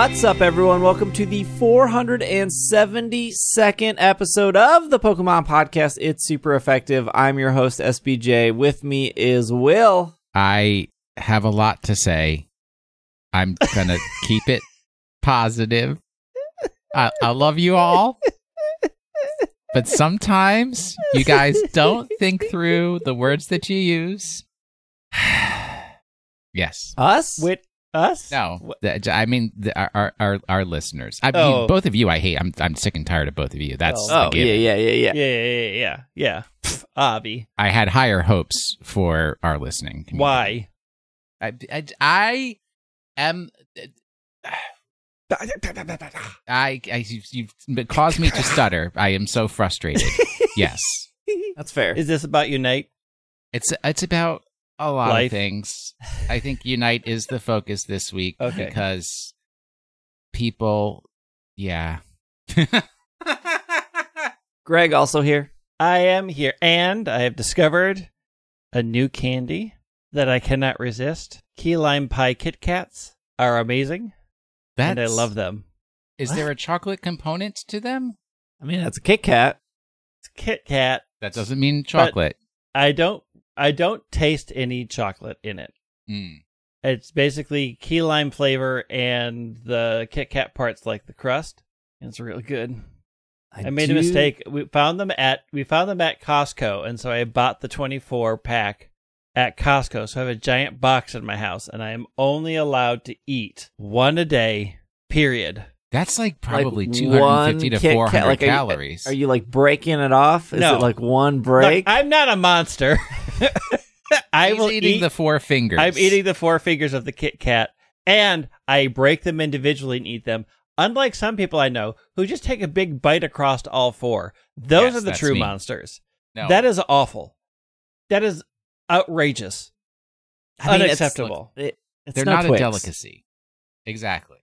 What's up, everyone? Welcome to the 472nd episode of the Pokemon Podcast. It's super effective. I'm your host, SBJ. With me is Will. I have a lot to say. I'm gonna keep it positive. I, I love you all, but sometimes you guys don't think through the words that you use. yes. Us? With us? No, the- I mean the, our, our our listeners. I mean, Oh. both of you. I hate. I'm I'm sick and tired of both of you. That's Oh. a Oh, yeah, yeah, yeah, yeah. Yeah, yeah, yeah, yeah. yeah. Pff, Avi. I had higher hopes for our listening. community. Why? I, I, I am. I, I you've you've caused me to stutter. I am so frustrated. yes, That's fair. Is this about Unite? it's it's about a lot Life. of things. I think Unite is the focus this week Okay. because people, yeah. Greg also here. I am here, and I have discovered a new candy that I cannot resist. Key lime pie Kit Kats are amazing, That's, and I love them. Is there a chocolate component to them? I mean, that's a Kit Kat. It's Kit Kat. That doesn't mean chocolate. I don't. I don't taste any chocolate in it. Mm. It's basically key lime flavor and the Kit Kat parts like the crust. And it's really good. I, made do- a mistake. We found them at we found them at Costco, and so I bought the 24 pack at Costco. So I have a giant box in my house, and I am only allowed to eat one a day. Period. That's like Like probably one 250 to Kit Kat- 400 like, are you- calories. Are you like breaking it off? Is No. it like one Look, break? I'm not a monster. I He's will eating eat. the four fingers. I'm eating the four fingers of the Kit Kat, and I break them individually and eat them. Unlike some people I know who just take a big bite across all four. Those Yes, are the true me. monsters. No. That is awful. That is outrageous. I mean, it's- unacceptable. it- it's They're no not Twix. a delicacy. Exactly.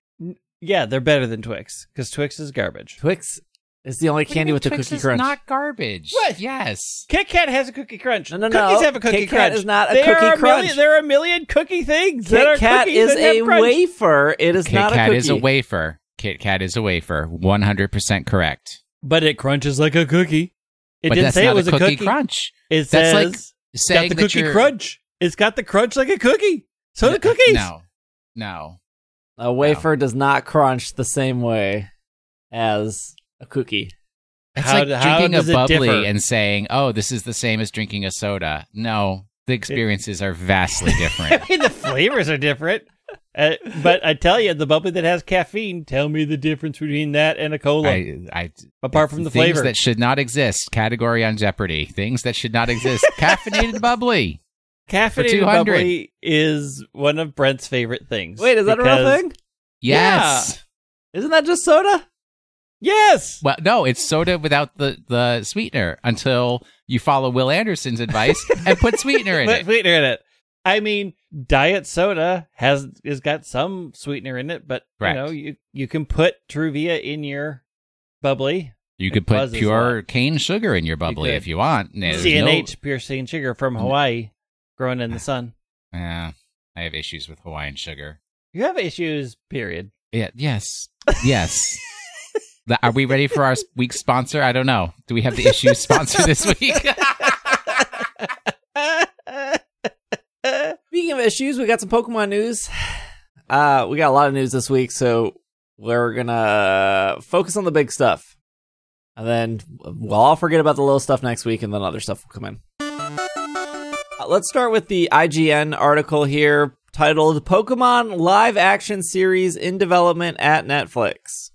Yeah, they're better than Twix because Twix is garbage. Twix is the only candy with the Twix cookie is crunch. not garbage. What? Yes. Kit Kat has a cookie crunch. No, no, no. Cookies have a cookie Kit Kat crunch. is not a there cookie are a crunch. Million, there are a million cookie things. that are Kit Kat cookies is that a wafer. It is Kit not Kat a cookie. Kit Kat is a wafer. Kit Kat is a wafer. 100% correct. but it crunches like a cookie. It but didn't say it was a cookie, cookie. crunch. It That's says like it's Saying got the that cookie you're- crunch. It's got the crunch like a cookie. So the cookies. No. No. A wafer does not crunch the same way as a cookie. It's How like do- how drinking a bubbly and saying, "Oh, this is the same as drinking a soda." No, the experiences are vastly different. I mean, the flavors are different. Uh, but I tell you, the bubbly that has caffeine, tell me the difference between that and a cola, I, I, apart from the things flavor. that should not exist. Category on Jeopardy. Things that should not exist. Caffeinated bubbly. Caffeinated 200. bubbly is one of Brent's favorite things. Wait, is that a real thing? Yes. Isn't that just soda? Yes. Well, no, it's soda without the the sweetener until you follow Will Anderson's advice and put sweetener in Put it. sweetener in it. I mean, diet soda has has got some sweetener in it, but Correct. you know, you you can put Truvia in your bubbly. You could put pure cane sugar in your bubbly could. if you want. There's no- C&H, pure cane sugar from Hawaii, growing in the sun. Yeah, I have issues with Hawaiian sugar. You have issues, period. Yeah. Yes. Yes. Are we ready for our week's sponsor? I don't know. Do we have the issue sponsor this week? Speaking of issues, we got some Pokemon news. Uh, we got a lot of news this week, so we're gonna focus on the big stuff, and then we'll all forget about the little stuff next week, and then other stuff will come in. Uh, let's start with the IGN article here, titled "Pokemon Live Action Series in Development at Netflix."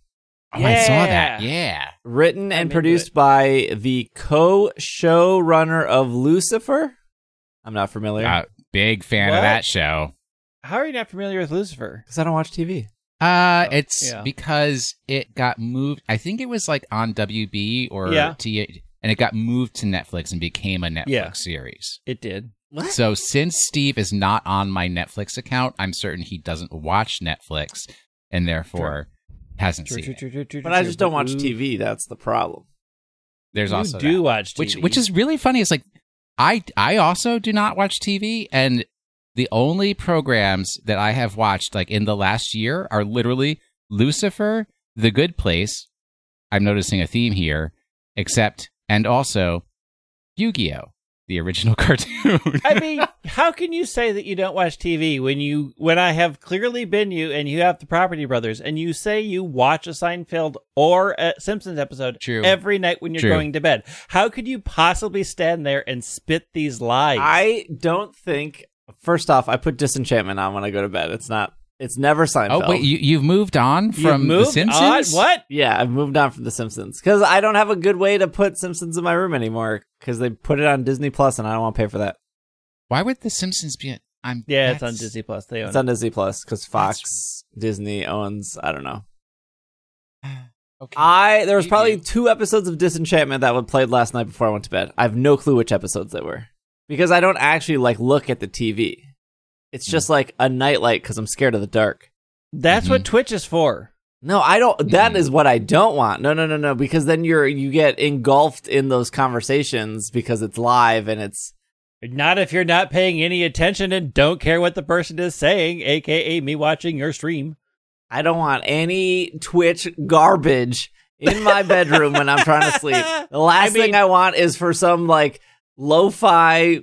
Oh, I saw that. Yeah. Written and into produced by the co-showrunner of Lucifer. I'm not familiar Uh, big fan What? of that show. How are you not familiar with Lucifer? because I don't watch TV. Uh, it's yeah. because it got moved. I think it was like on WB or Yeah. T, and it got moved to Netflix and became a Netflix Yeah. series. It did. What? So since Steve is not on my Netflix account, I'm certain he doesn't watch Netflix and therefore hasn't True, seen true, it. true, true, true, But I true, just don't watch you- TV. That's the problem. There's you also do that. watch TV. which which is really funny. It's like I I also do not watch TV, and the only programs that I have watched like in the last year are literally Lucifer, The Good Place. I'm noticing a theme here, except and also Yu-Gi-Oh, the original cartoon. I mean, how can you say that you don't watch TV when you when I have clearly been you and you have the Property Brothers and you say you watch a Seinfeld or a Simpsons episode True. every night when you're True. going to bed? How could you possibly stand there and spit these lies? I don't think. First off, I put Disenchantment on when I go to bed. It's not. It's never Seinfeld. oh wait, you, you've moved on You from The Simpsons. on? What? Yeah, I've moved on from The Simpsons because I don't have a good way to put Simpsons in my room anymore because they put it on Disney Plus and I don't want to pay for that. Why would The Simpsons be? I'm Yeah, it's on Disney Plus. They own It's on Disney Plus because Fox, Disney owns. I don't know. Okay. I there was probably two episodes of Disenchantment that were played last night before I went to bed. I have no clue which episodes they were because I don't actually like look at the TV. It's just like a nightlight because I'm scared of the dark. That's Mhm. what Twitch is for. No, I don't. That Mm. is what I don't want. No, no, no, no. Because then you're you get engulfed in those conversations because it's live and it's Not if you're not paying any attention and don't care what the person is saying, aka me watching your stream. I don't want any Twitch garbage in my bedroom when I'm trying to sleep. The last I mean- thing I want is for some like lo-fi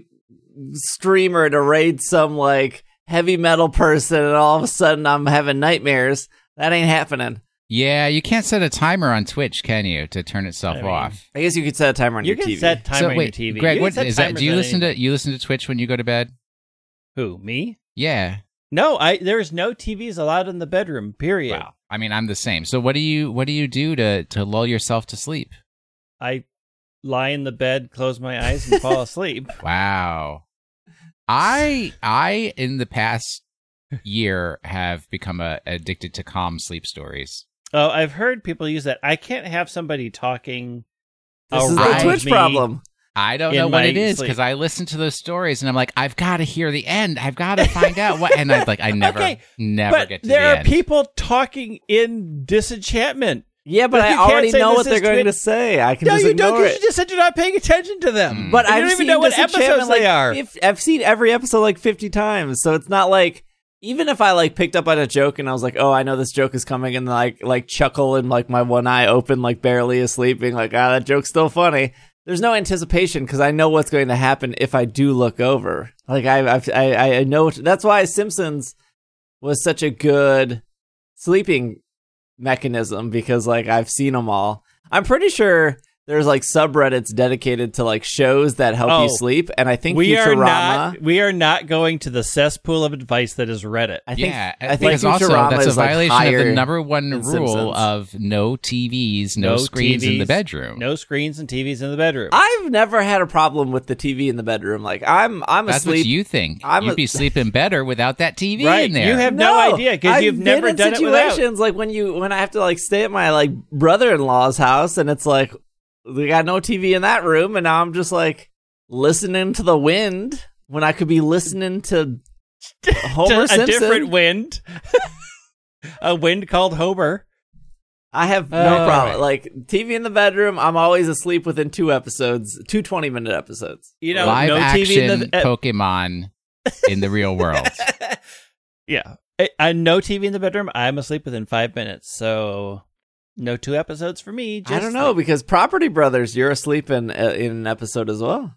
streamer to raid some like heavy metal person and all of a sudden I'm having nightmares. That ain't happening. Yeah, you can't set a timer on Twitch, can you, to turn itself I mean, off? I guess you could set a timer on You your can set timer so on wait, your TV. Greg, You what can set is that? Do you listen anything. to you listen to Twitch when you go to bed? who me? Yeah. No, I there's no TVs allowed in the bedroom. Period. Wow. I mean, I'm the same. So what do you what do you do to to lull yourself to sleep? I lie in the bed, close my eyes, and fall asleep. Wow. I I in the past year have become a, addicted to calm sleep stories. Oh, I've heard people use that. I can't have somebody talking. This is around the Twitch problem. I don't know what it is because I listen to those stories and I'm like, I've got to hear the end. I've got to find out what. And I'm like, I never, Okay, never but get to there the are end. people talking in disenchantment. Yeah, but I already know what they're going to say. I can No, just you don't. Because you just said you're not paying attention to them. Mm. But I've don't even know what episodes like, they are. If, I've seen every episode like 50 times, so it's not like even if I like picked up on a joke and I was like, "Oh, I know this joke is coming," and like like chuckle and like my one eye open, like barely asleep, being like, "Ah, that joke's still funny." There's no anticipation because I know what's going to happen if I do look over. Like I I've, I I know that's why Simpsons was such a good sleeping mechanism because like I've seen them all. I'm pretty sure there's like subreddits dedicated to like shows that help Oh. you sleep, and I think we Futurama. are not. We are not going to the cesspool of advice that is Reddit. I think, yeah, I think because also Futurama that's a is, like, violation of the number one rule Simpsons. of no TVs, no, screens in the bedroom. No screens and TVs in the bedroom. I've never had a problem with the TV in the bedroom. Like I'm, I'm That's asleep. what you think. I'm You'd a- be sleeping better without that TV Right, in there. you have- no idea, 'cause I've you've been never in done it without. situations like when you when I have to like stay at my like brother-in-law's house, and it's like we got no TV in that room, and now I'm just like listening to the wind when I could be listening to Homer a Simpson. different wind. a wind called Homer. I have no Uh, problem. Like TV in the bedroom, I'm always asleep within two episodes, two 20 minute episodes. You know, Live no action TV in the. uh, Pokemon in the real world. yeah, I, I no TV in the bedroom. I'm asleep within five minutes. So no two episodes for me. Just I don't know like- because Property Brothers, you're asleep in uh, in an episode as well.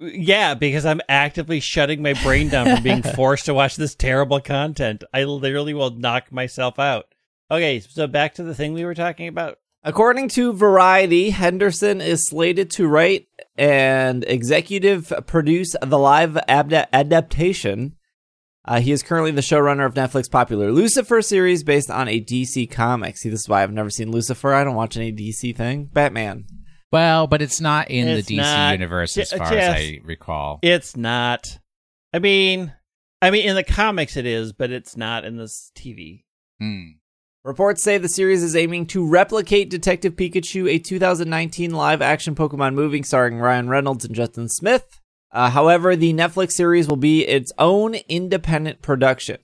Yeah, because I'm actively shutting my brain down from being forced to watch this terrible content. I literally will knock myself out. Okay, so back to the thing we were talking about. According to Variety, Henderson is slated to write and executive produce the live adaptation. Uh, he is currently the showrunner of Netflix popular Lucifer series based on a DC comic. See, this is why I've never seen Lucifer. I don't watch any DC thing. Batman. Well, but it's not in It's the DC not. universe as far Jeff. as I recall. It's not. I mean, I mean, in the comics it is, but it's not in this TV. Hmm. Reports say the series is aiming to replicate Detective Pikachu, a 2019 live action Pokemon movie starring Ryan Reynolds and Justice Smith. Uh, however, the Netflix series will be its own independent production.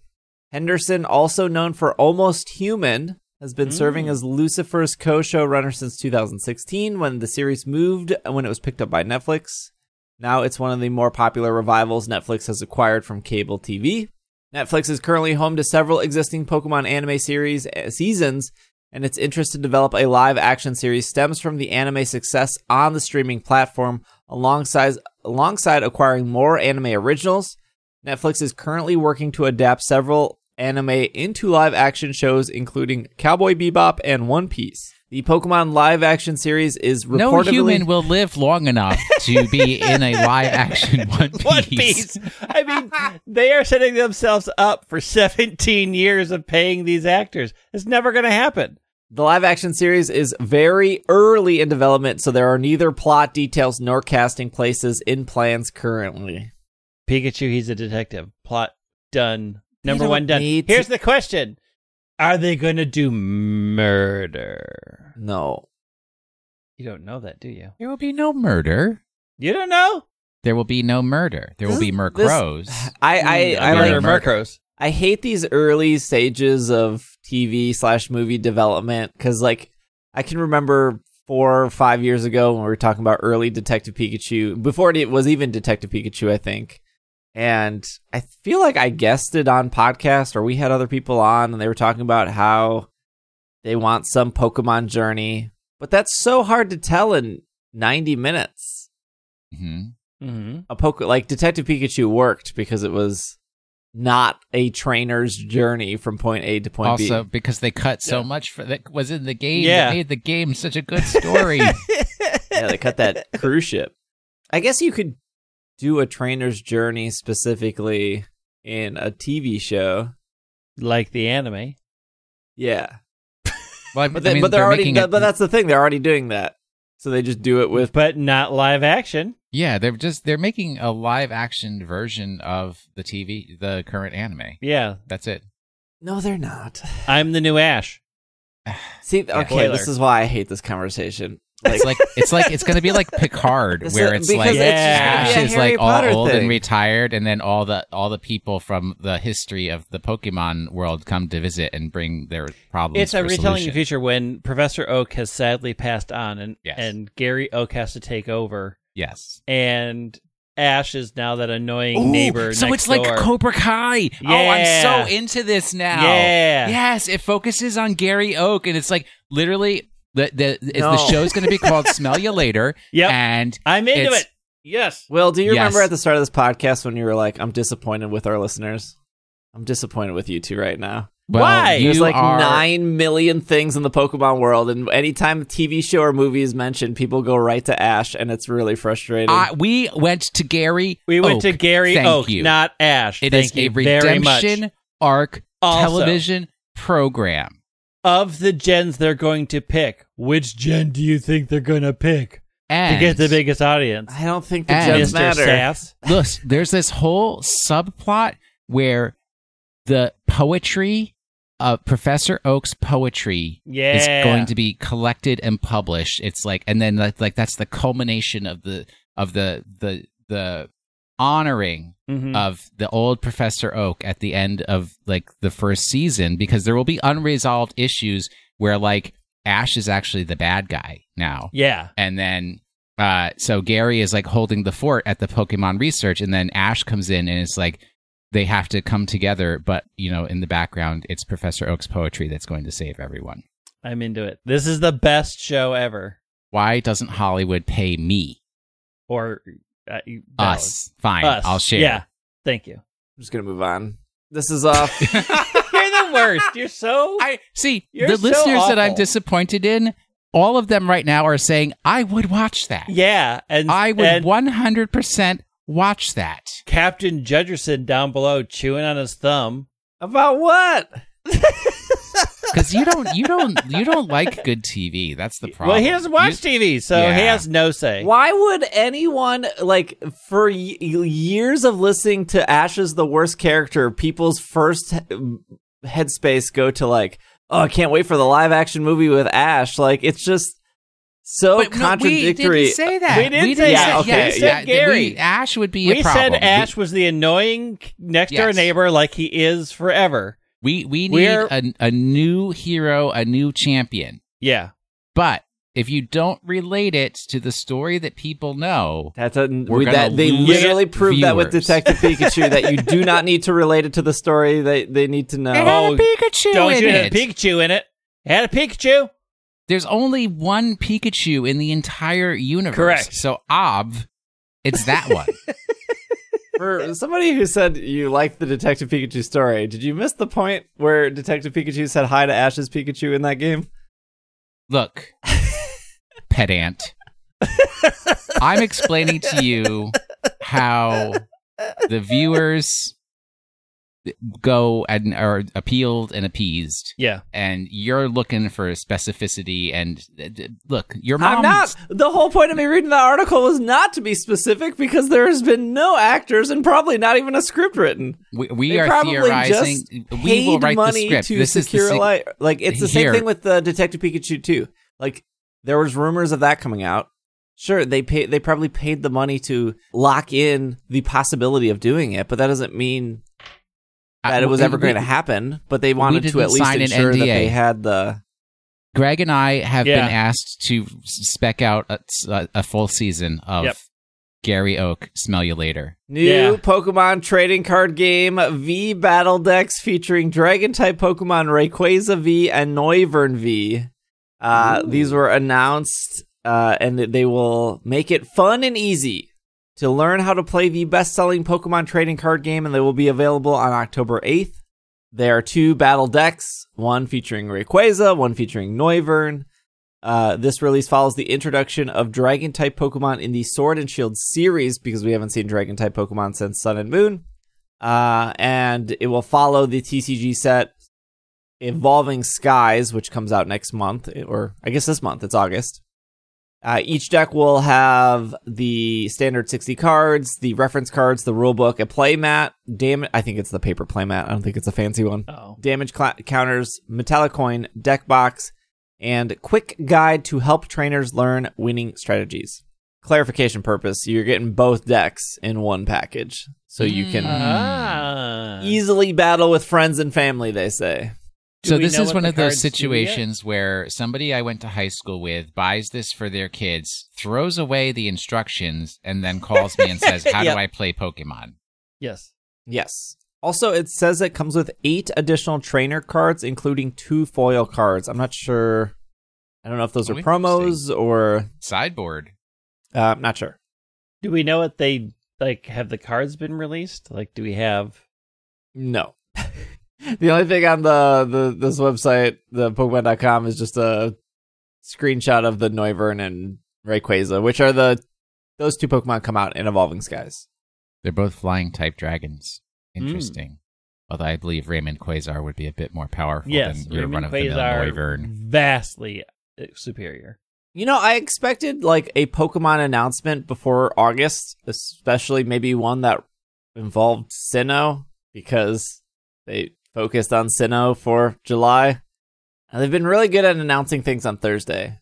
Henderson, also known for Almost Human, has been serving as Lucifer's co showrunner since 2016 when the series moved when it was picked up by Netflix. Now it's one of the more popular revivals Netflix has acquired from cable TV. Netflix is currently home to several existing Pokemon anime series uh, seasons, and its interest to develop a live action series stems from the anime success on the streaming platform alongside alongside acquiring more anime originals. Netflix is currently working to adapt several anime into live action shows including Cowboy Bebop and One Piece. The Pokemon live action series is reportedly No human will live long enough to be in a live action One Piece. One Piece. I mean, they are setting themselves up for 17 years of paying these actors. It's never going to happen. The live action series is very early in development, so there are neither plot details nor casting places in plans currently. Pikachu, he's a detective. Plot done. Number one done. need to- Here's the question Are they going to do murder? No. You don't know that, do you? There will be no murder. You don't know? There will be no murder. There will This- be this- Murkrows. I I, Mm, I like. Murkrows. I hate these early stages of TV slash movie development because, like, I can remember four or five years ago when we were talking about early Detective Pikachu, before it was even Detective Pikachu, I think. And I feel like I guessed it on podcast or we had other people on and they were talking about how they want some Pokemon journey, but that's so hard to tell in 90 minutes. hmm Mm-hmm. A poke like Detective Pikachu worked because it was not a trainer's journey from point A to point B. Also, because they cut so Yeah. much for that was in the game Yeah. that made the game such a good story. yeah, they cut that cruise ship. I guess you could do a trainer's journey specifically in a TV show. Like the anime. Yeah, well, I, but I they, mean, but they're, already it, but that's the thing they're already doing that. So they just do it with But not live action. yeah, they're just they're making a live action version of the TV, the current anime. Yeah. That's it. no, they're not. I'm the new Ash. See, okay, Spoiler. this is why I hate this conversation. Like, It's like it's like it's gonna be like Picard, This where is- it's like it's just gonna Ash is Harry like all Potter old thing. and retired, and then all the all the people from the history of the Pokemon world come to visit and bring their problems. It's a retelling of the future when Professor Oak has sadly passed on and, Yes. and Gary Oak has to take over. Yes. And Ash is now that annoying Ooh, neighbor. so next it's like door. Cobra Kai. Oh, I'm so into this now. Yeah. Yes, it focuses on Gary Oak, and it's like literally the the it's- No. the show's going to be called "Smell You Later." Yep. and I'm into it. Yes. Will, do you Yes. remember at the start of this podcast when you were like, "I'm disappointed with our listeners"? I'm disappointed with you two right now. well, Why? You There's like are, nine million things in the Pokemon world, and anytime a TV show or movie is mentioned, people go right to Ash, and it's really frustrating. I- we went to Gary. We went to Gary Thank Oak, you. not Ash. It Thank is you a very much. redemption arc Also- television program. Of the gens they're going to pick, which gen do you think they're going to pick And to get the biggest audience? I don't think the And- gens Mr. matter. Sass. look, there's this whole subplot where the poetry of Professor Oak's poetry Yeah. is going to be collected and published. It's like, and then like, like that's the culmination of the of the the the honoring Mhm. of the old Professor Oak at the end of like the first season because there will be unresolved issues where like Ash is actually the bad guy now. yeah. And then uh so Gary is like holding the fort at the Pokemon research and then Ash comes in and it's like they have to come together but you know in the background it's Professor Oak's poetry that's going to save everyone. I'm into it. This is the best show ever. Why doesn't Hollywood pay me? Or uh, you- Us. Fine. Us. I'll share. Yeah. Thank you. I'm just gonna move on. This is off. You're the worst. You're so. I see the so listeners that I'm disappointed in. All of them right now are saying I would watch that. yeah. And I would and 100% watch that. Captain Judgerson down below chewing on his thumb. About what? Because you don't, you don't, you don't like good TV. That's the problem. Well, he doesn't watch You- TV, so he has no say. Why would anyone like for y- years of listening to Ash is the worst character? People's first he- headspace go to like, oh, I can't wait for the live action movie with Ash. Like it's just so But no, contradictory. we didn't say that. We didn't say that. yeah, We said yeah, Gary. we- Ash would be we a problem. said Ash was the annoying next door Yes. neighbor like he is forever. We we need We're- a, a new hero, a new champion. Yeah. But if you don't relate it to the story that people know, That's a, We're we, gonna that they literally proved that with. Detective Pikachu that you do not need to relate it to the story they they need to know. it had Oh, a Pikachu Don't in you it. have a Pikachu in it? It had a Pikachu. There's only one Pikachu in the entire universe. Correct. So ob, it's that one. For somebody who said you liked the Detective Pikachu story, did you miss the point where Detective Pikachu said hi to Ash's Pikachu in that game? Look, pedant. I'm explaining to you how the viewers go and are appealed and appeased, Yeah. and you're looking for specificity. And uh, look, your mom. I'm not. The whole point of me reading the article was not to be specific because there has been no actors and probably not even a script written. We, we are probably theorizing. just We will write the money script. to This is the secure a life. Like it's the same thing with the Detective Pikachu too. Like there was rumors of that coming out. Sure, they pay. They probably paid the money to lock in the possibility of doing it, but that doesn't mean that it was we- ever going to happen. But they wanted to at least sign an ensure that they had the. Greg and I have Yeah. been asked to spec out a, a- a full season of Yep. Gary Oak. Smell you later. New Yeah. Pokemon trading card game V Battle Decks featuring Dragon type Pokemon Rayquaza V and Noivern V. Uh, these were announced, uh, and they will make it fun and easy to learn how to play the best selling Pokemon trading card game, and they will be available on October 8th. There are two battle decks, one featuring Rayquaza, one featuring Noivern. Uh, this release follows the introduction of Dragon type Pokemon in the Sword and Shield series because we haven't seen Dragon type Pokemon since Sun and Moon. Uh, and it will follow the TCG set Evolving Skies, which comes out next month, or I guess this month, it's August. Uh, each deck will have the standard 60 cards, the reference cards, the rulebook, a play mat, damn I think it's the paper play mat. I don't think it's a fancy one Oh. damage cla counters, metallic coin, deck box, and quick guide to help trainers learn winning strategies. Clarification purpose, you're getting both decks in one package. So you can Mm. Ah. easily battle with friends and family, they say. Do so this is one of those cards do yet? situations where somebody I went to high school with buys this for their kids, throws away the instructions, and then calls me and says, "How Yep. do I play Pokemon?" Yes. Yes. Also, it says it comes with eight additional trainer cards, including two foil cards. I'm not sure. I don't know if those Oh, are promos or. Sideboard. Uh, I'm not sure. Do we know what they like? Have the cards been released? Like, do we have? No. the only thing on the, the this website, the Pokemon.com, is just a screenshot of the Noivern and Rayquaza, which are the those two Pokemon come out in Evolving Skies. They're both flying type dragons. Hmm. Interesting. Although I believe Raymond Quasar would be a bit more powerful Yes, than your run Raymond of the mill Quasar Noivern. vastly uh, superior. You know, I expected like a Pokemon announcement before August, especially maybe one that involved Sinnoh because they focused on Sinnoh for July. And they've been really good at announcing things on Thursday.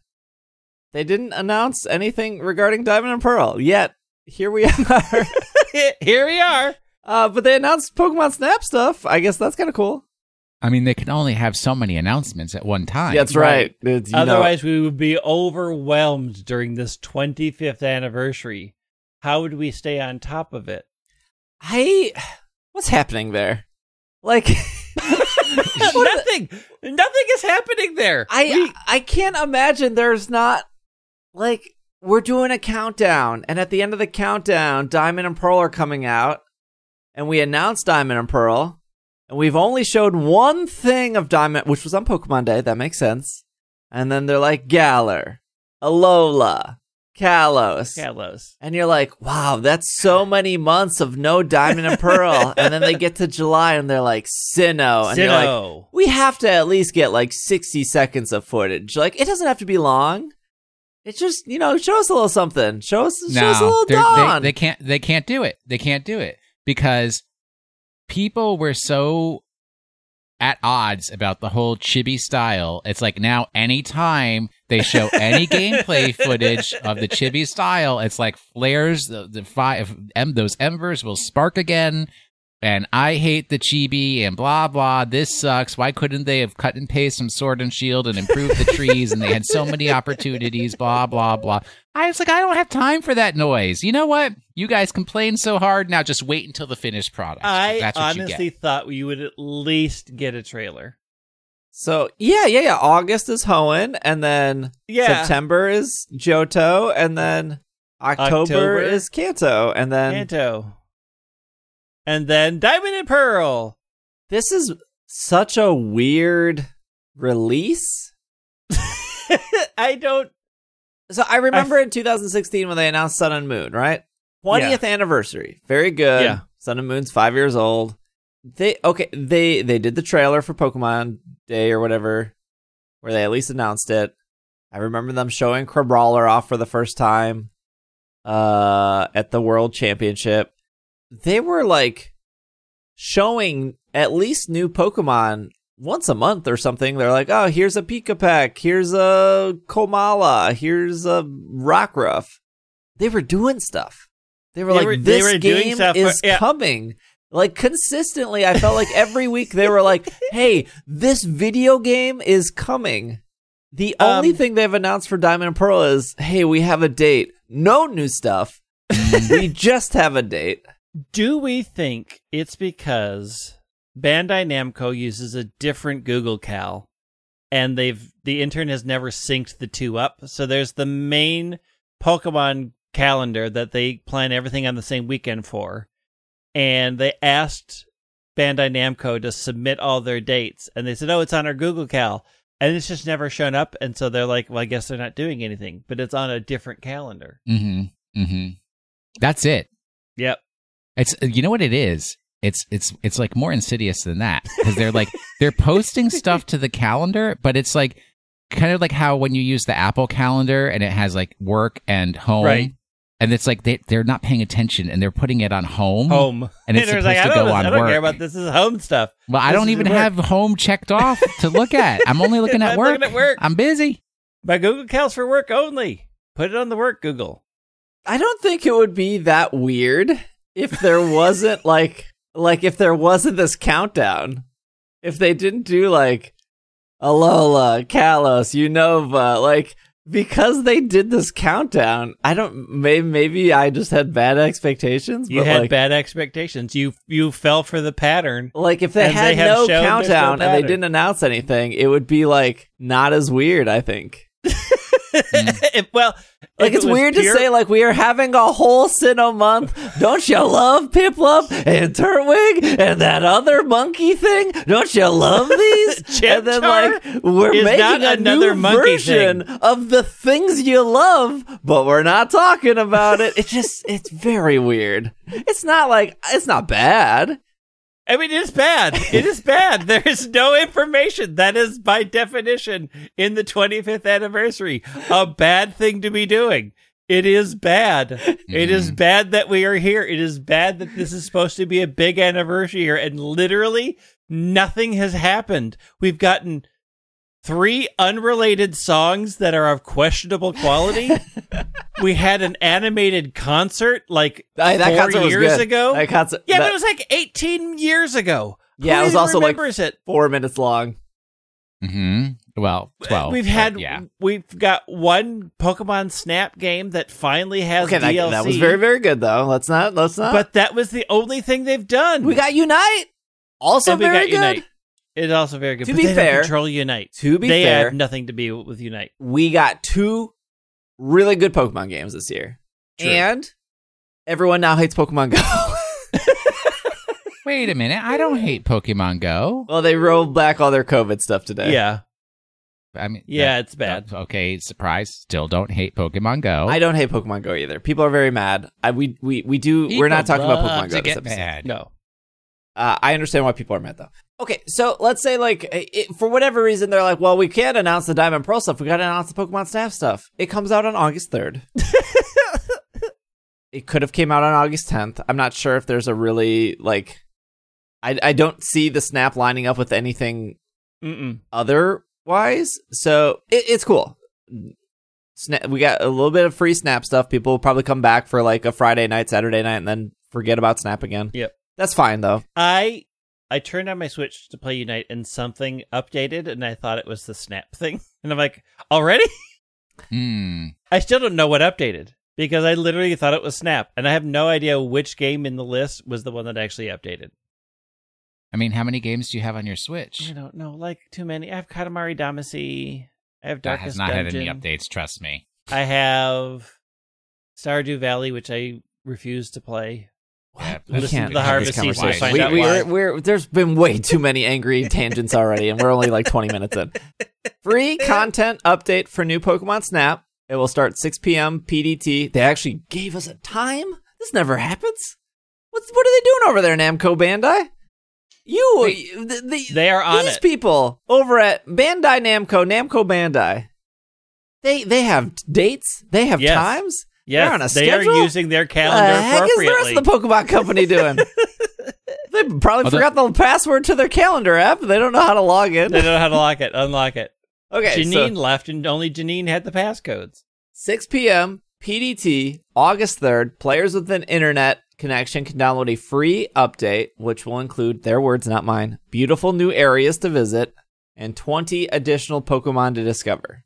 They didn't announce anything regarding Diamond and Pearl yet. Here we are. Here we are. uh, but they announced Pokemon Snap stuff. I guess that's kind of cool. I mean, they can only have so many announcements at one time. That's right. It's, you know- Otherwise, we would be overwhelmed during this 25th anniversary. How would we stay on top of it? I what's happening there? Like nothing. Nothing is happening there. I We- I can't imagine there's not like we're doing a countdown, and at the end of the countdown, Diamond and Pearl are coming out, and we announced Diamond and Pearl, and we've only showed one thing of Diamond, which was on Pokemon Day. That makes sense. And then they're like Galar, Alola, Kalos, Kalos. and you're like, wow, that's so many months of no Diamond and Pearl. and then they get to July, and they're like Sinnoh, and you're like, we have to at least get like 60 seconds of footage. Like, it doesn't have to be long. It's just, you know, show us a little something. Show us, show us a No, little Dawn. they, they can't. They can't do it. They can't do it because people were so at odds about the whole chibi style. It's like now, anytime they show any gameplay footage of the chibi style, it's like flares. The, the five em, those embers will spark again. and I hate the chibi and blah blah. This sucks. Why couldn't they have cut and paste some Sword and Shield and improved the trees? and they had so many opportunities. Blah blah blah. I was like, I don't have time for that noise. You know what? You guys complain so hard. Now just wait until the finished product. I That's what you honestly get. thought you would at least get a trailer. So yeah, yeah, yeah. August is Hoenn, and then Yeah. September is Johto, and then October, October. is Kanto, and then Kanto. And then Diamond and Pearl. this is such a weird release. I don't. So I remember in 2016 when they announced Sun and Moon, right? 20th anniversary. Very good. Yeah. Sun and Moon's 5 years old. They okay, they they did the trailer for Pokemon Day or whatever where they at least announced it. I remember them showing Crabrawler off for the first time uh at the World Championship. They were like showing at least new Pokemon once a month or something. They're like, "Oh, here's a Pikipek, here's a Komala, here's a Rockruff." They were doing stuff. They were They like, were- they "This were doing game stuff, is yeah. coming." Like consistently, I felt like every week they were like, "Hey, this video game is coming." The only Um, thing they've announced for Diamond and Pearl is, "Hey, we have a date. No new stuff. we just have a date." Do we think it's because Bandai Namco uses a different Google Cal, and they've the intern has never synced the two up? So there's the main Pokemon calendar that they plan everything on the same weekend for, and they asked Bandai Namco to submit all their dates, and they said, "Oh, it's on our Google Cal." And it's just never shown up, and so they're like, "Well, I guess they're not doing anything." But it's on a different calendar. Mm-hmm. Mm-hmm. That's it. Yep. It's you know what it is. It's it's it's like more insidious than that because they're like they're posting stuff to the calendar, but it's like kind of like how when you use the Apple calendar and it has like work and home, Right. And it's like they they're not paying attention and they're putting it on home. home. And it's they're supposed I to don't, go on I don't work. care about this. This is home stuff. Well, I don't even work. have home checked off to look at. I'm only looking at I'm work. looking at work. I'm busy. My Google Cal's for work only. Put it on the work Google. I don't think it would be that weird if there wasn't like like if there wasn't this countdown. If they didn't do like Alola, Kalos, Unova, uh, like because they did this countdown, I don't maybe maybe I just had bad expectations, You but had like bad expectations. You you fell for the pattern. like if they had they no countdown and they didn't announce anything, it would be like not as weird, I think. If- mm. well, Like it's it weird pure- to say like we are having a whole Sinnoh month. Don't you love Piplup and Turtwig and that other monkey thing? Don't you love these? and then like we're making a another version of the things you love, but we're not talking about it. It's just it's very weird. It's not like it's not bad. I mean, it is bad. It is bad. There is no information. That is, by definition, in the 25th anniversary, a bad thing to be doing. It is bad. It is mm-hmm. bad that we are here. It is bad that this is supposed to be a big anniversary here, and literally nothing has happened. We've gotten three unrelated songs that are of questionable quality. we had an animated concert like I- that four concert years ago. That concert, Yeah, that- but it was like 18 years ago. Yeah, Who it was also, like, remembers it. four minutes long. hmm Well, twelve. We've but had yeah. we've got one Pokemon Snap game that finally has Okay, that, DLC. that was very very good though. Let's not let's not. but that was the only thing they've done. we got Unite. Also And we very got good. Unite. It's also very good. To but be they don't fair- control Unite. To be they fair, have nothing to be with Unite. we got two really good Pokemon games this year. True. And everyone now hates Pokemon Go. Wait a minute. I don't hate Pokemon Go. well, they rolled back all their COVID stuff today. Yeah, I mean, yeah, that- it's bad. Okay, surprise. Still don't hate Pokemon Go. I don't hate Pokemon Go either. People are very mad. I, we we we do. we're not talking about Pokemon Go to this get episode. mad. No, Uh, I understand why people are mad though. Okay, so let's say like it, for whatever reason they're like, well, we can't announce the Diamond Pearl stuff. We got to announce the Pokemon Snap stuff. It comes out on August third. it could have came out on August tenth. I'm not sure if there's a really like. I I don't see the Snap lining up with anything Mm-mm. otherwise. So it, it's cool. Snap, we got a little bit of free Snap stuff. People will probably come back for like a Friday night, Saturday night, and then forget about Snap again. Yep. That's fine though. I I turned on my Switch to play Unite and something updated and I thought it was the snap thing. And I'm like, already? Hmm. I still don't know what updated because I literally thought it was Snap, and I have no idea which game in the list was the one that actually updated. I mean, how many games do you have on your Switch? I don't know, like too many. I have Katamari Damacy. I have That Darkest has not Dungeon. had any updates. Trust me. I have Stardew Valley, which I refuse to play. Yeah, We Listen can't to the have Harvest this Season conversation. find we, we, we're, we're, there's been way too many angry tangents already, and we're only like 20 minutes in. Free content update for new Pokemon Snap. It will start 6 p.m. PDT. They actually gave us a time. This never happens. What's what are they doing over there, Namco Bandai? You, the, the, They are on these it. people over at Bandai Namco, Namco Bandai. They they have dates. They have Yes. times. Yes, They're on a they schedule? are using their What calendar the heck is the rest of the Pokemon Company doing? they probably Although- forgot the password to their calendar app. They don't know how to log in. they don't know how to lock it, unlock it. Okay, Janine so left, and only Janine had the passcodes. 6 p.m. PDT, August 3rd. Players with an internet connection can download a free update, which will include their words, not mine, beautiful new areas to visit, and 20 additional Pokemon to discover.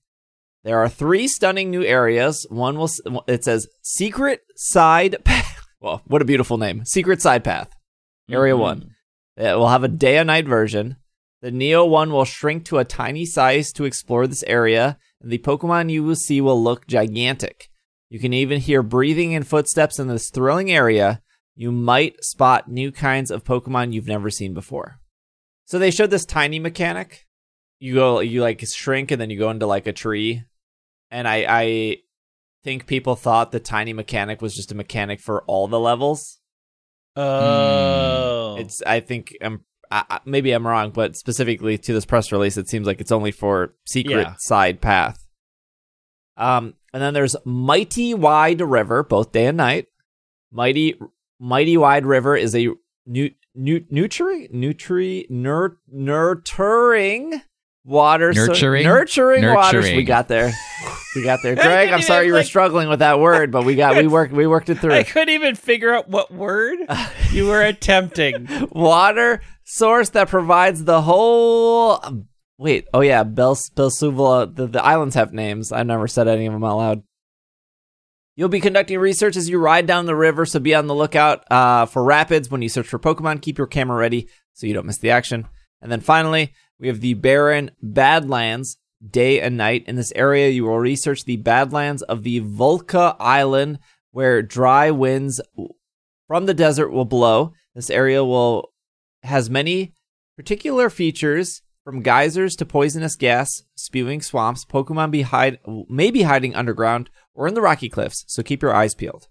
There are three stunning new areas. One will it says Secret Side Path. Well, what a beautiful name. Secret Side Path. Area Mhm. 1. It will have a day and night version. The Neo one will shrink to a tiny size to explore this area, and the Pokemon you will see will look gigantic. You can even hear breathing and footsteps in this thrilling area. You might spot new kinds of Pokemon you've never seen before. So they showed this tiny mechanic. You go, you like shrink, and then you go into like a tree. And I, I think people thought the tiny mechanic was just a mechanic for all the levels. Oh, It's I think I'm I, I- maybe I'm wrong, but specifically to this press release, it seems like it's only for secret Yeah. side path. Um, and then there's Mighty Wide River, both day and night. Mighty Mighty Wide River is a nu- nu- nutri nutri nur- nurturing water so- Nurturing? nurturing waters. We got there. We got there. Greg, I'm sorry even, you were struggling with that word, but we got we worked we worked it through. I couldn't even figure out what word you were attempting. water source that provides the whole. Wait, oh yeah, Bel Belsuvla. The, the islands have names. I've never said any of them out loud. You'll be conducting research as you ride down the river, so be on the lookout uh, for rapids when you search for Pokemon. Keep your camera ready so you don't miss the action. And then finally, we have the barren Badlands, day and night. In this area, you will research the Badlands of the Voluca Island, where dry winds from the desert will blow. This area will has many particular features from geysers to poisonous gas spewing swamps. Pokemon be hide may be hiding underground or in the rocky cliffs, so keep your eyes peeled.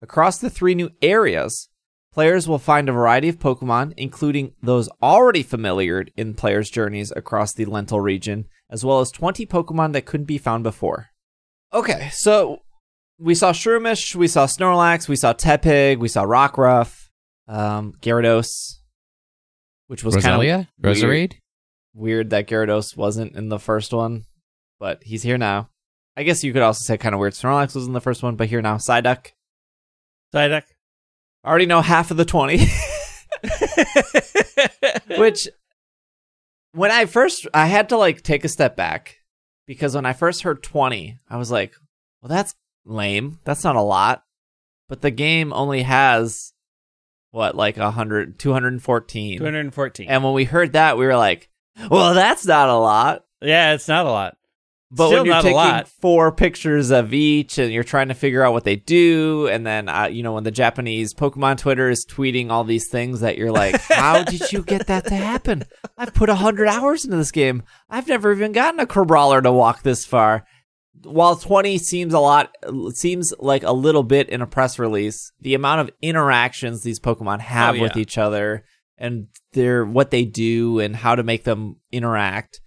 Across the three new areas, players will find a variety of Pokemon, including those already familiar in players' journeys across the Lental region, as well as 20 Pokemon that couldn't be found before. Okay, so we saw Shroomish, we saw Snorlax, we saw Tepig, we saw Rockruff, um, Gyarados, which was kind of Roselia? Roserade? weird that Gyarados wasn't in the first one, but he's here now. I guess you could also say kind of weird Snorlax was in the first one, but here now. Psyduck. Psyduck. Already know half of the 20. Which, when I first, I had to like take a step back because when I first heard 20, I was like, well, that's lame. That's not a lot. But the game only has, what, like 100, 214. 214. And when we heard that, we were like, well, that's not a lot. yeah, it's not a lot. But Still when you're taking four pictures of each and you're trying to figure out what they do, and then, uh, you know, when the Japanese Pokemon Twitter is tweeting all these things that you're like, how did you get that to happen? I've put 100 hours into this game. I've never even gotten a Crabrawler to walk this far. While 20 seems a lot, seems like a little bit in a press release, the amount of interactions these Pokemon have Oh, with each other and their what they do and how to make them interact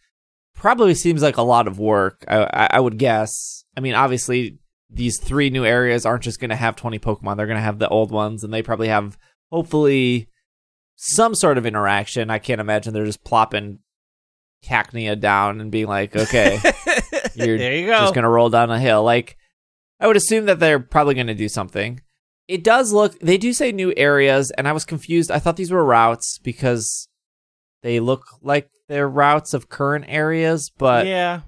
probably seems like a lot of work. I, I, would guess. I mean, obviously, these three new areas aren't just going to have 20 Pokemon. They're going to have the old ones, and they probably have, hopefully, some sort of interaction. I can't imagine they're just plopping Cacnea down and being like, okay, you're there you go. just going to roll down a hill. Like, I would assume that they're probably going to do something. it does look. They do say new areas, and I was confused. I thought these were routes because they look like they're routes of current areas, but yeah,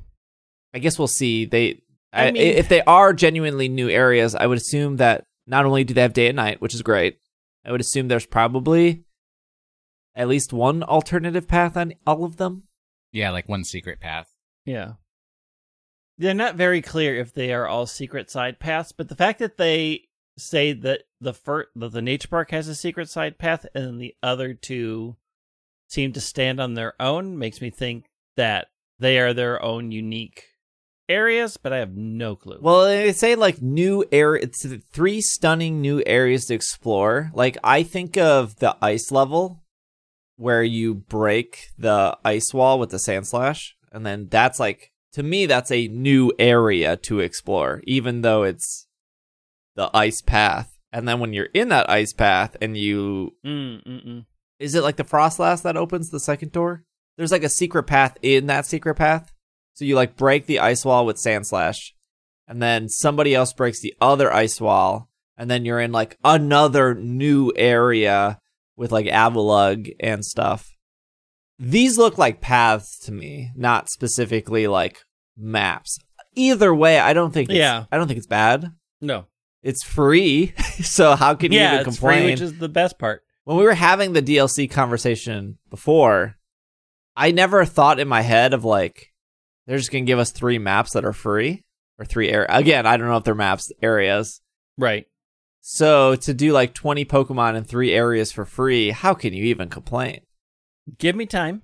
I guess we'll see. They, I I mean- if they are genuinely new areas, I would assume that not only do they have day and night, which is great, I would assume there's probably at least one alternative path on all of them. Yeah, like one secret path. yeah. They're not very clear if they are all secret side paths, but the fact that they say that the fir- that the nature park has a secret side path and the other two seem to stand on their own makes me think that they are their own unique areas, but I have no clue. Well, they say like new area. It's three stunning new areas to explore. Like I think of the ice level, where you break the ice wall with the Sandslash, and then that's like to me that's a new area to explore, even though it's the ice path. And then when you're in that ice path, and you Mm, mm, mm. Is it like the frost last that opens the second door? There's like a secret path in that secret path. So you like break the ice wall with Sandslash, and then somebody else breaks the other ice wall, and then you're in like another new area with like Avalugg and stuff. These look like paths to me, not specifically like maps. Either way, I don't think it's, Yeah. I don't think it's bad. No. It's free, so how can you yeah, even it's complain? free, which is the best part. When we were having the DLC conversation before, I never thought in my head of like they're just gonna give us three maps that are free or three air. Again, I don't know if they're maps areas. Right. So to do like twenty Pokemon in three areas for free, how can you even complain? Give me time.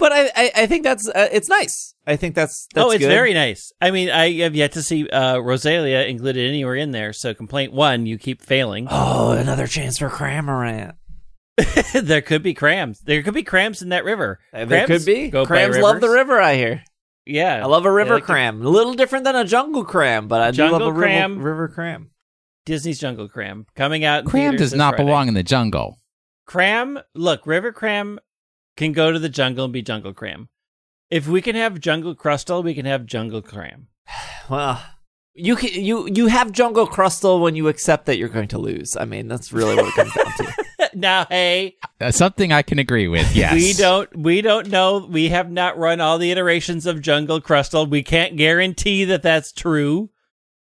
But I, I, I think that's uh, it's nice. I think that's that's oh, it's good. very nice. I mean, I have yet to see uh, Roselia included anywhere in there. So, complaint one, you keep failing. Oh, another chance for Cramorant. there could be crams. There could be crams in that river. There could be. go Crams love the river. I hear. Yeah, I love a river like to- cram. A little different than a jungle cram, but I do love a cram. river, river cram. Disney's Jungle Cram coming out. Cram theaters does not Friday. belong in the jungle. Cram, look, River Cram can go to the jungle and be Jungle Cram. If we can have Jungle Crustle, we can have Jungle Cram. Well, you can, you you have jungle crustle when you accept that you're going to lose. I mean, that's really what it comes down to. now, hey, Uh, something I can agree with. Yes. we don't we don't know. We have not run all the iterations of Jungle Crustle. We can't guarantee that that's true.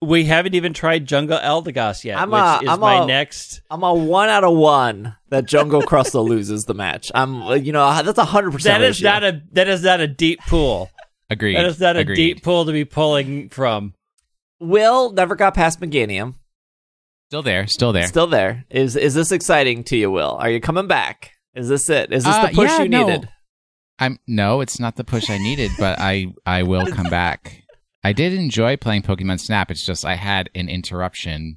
We haven't even tried Jungle Eldegoss yet, I'm which a- is I'm my a- next. I'm a one out of one that jungle crustle loses the match. I'm you know that's a hundred percent. That is not a that is not a deep pool. Agreed. That is not a Agreed. deep pool to be pulling from. Will never got past Meganium. Still there. Still there. Still there. Is is this exciting to you, Will? Are you coming back? Is this it? Is this Uh, the push yeah, you no. needed? I'm no, it's not the push I needed, but I I will come back. I did enjoy playing Pokemon Snap. It's just I had an interruption,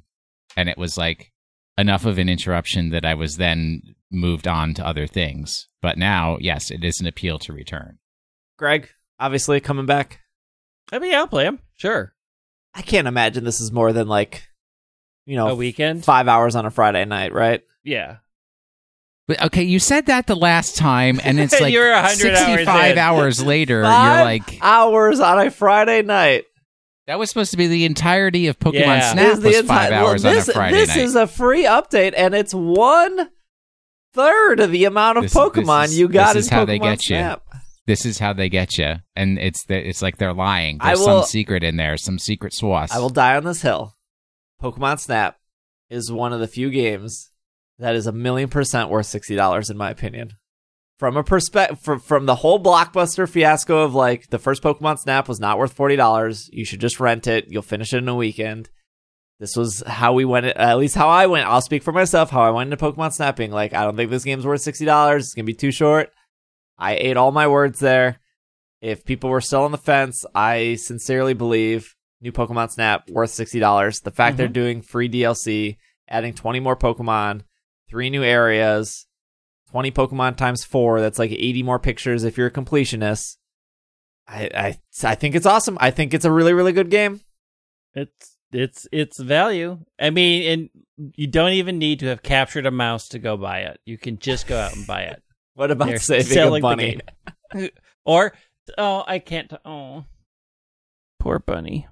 and it was like enough of an interruption that I was then moved on to other things. But now, yes, it is an appeal to return. Greg, obviously coming back. I mean, yeah, I'll play him. Sure, I can't imagine this is more than like, you know, a weekend. five hours on a Friday night, right? Yeah, But okay, you said that the last time, and it's like You're 100 hours 65 hours later. Five You're like, hours on a Friday night. that was supposed to be the entirety of Pokemon Yeah. Snap Is the was enti- five well, hours this, on a Friday This night. is a free update, and it's one third of the amount of This- this Pokemon is- you got this is in how Pokemon they get you. This is how they get you, and it's the, it's like they're lying. There's will- some secret in there, some secret sauce. I will die on this hill. Pokemon Snap is one of the few games that is a million percent worth sixty dollars, in my opinion. From a perspective, from, from the whole blockbuster fiasco of like the first Pokemon Snap was not worth forty dollars. You should just rent it. You'll finish it in a weekend. This was how we went. At least how I went. I'll speak for myself. How I went into Pokemon Snapping. Like I don't think this game's worth sixty dollars. It's gonna be too short. I ate all my words there. If people were still on the fence, I sincerely believe new Pokemon Snap worth sixty dollars. The fact they're mm-hmm. doing free DLC, adding twenty more Pokemon, three new areas, twenty Pokemon times four. That's like eighty more pictures if you're a completionist. I I I think it's awesome. I think it's a really really good game. it's it's it's value. I mean, and you don't even need to have captured a mouse to go buy it. You can just go out and buy it. What about They're saving a selling bunny? or oh, I can't. Oh, poor bunny.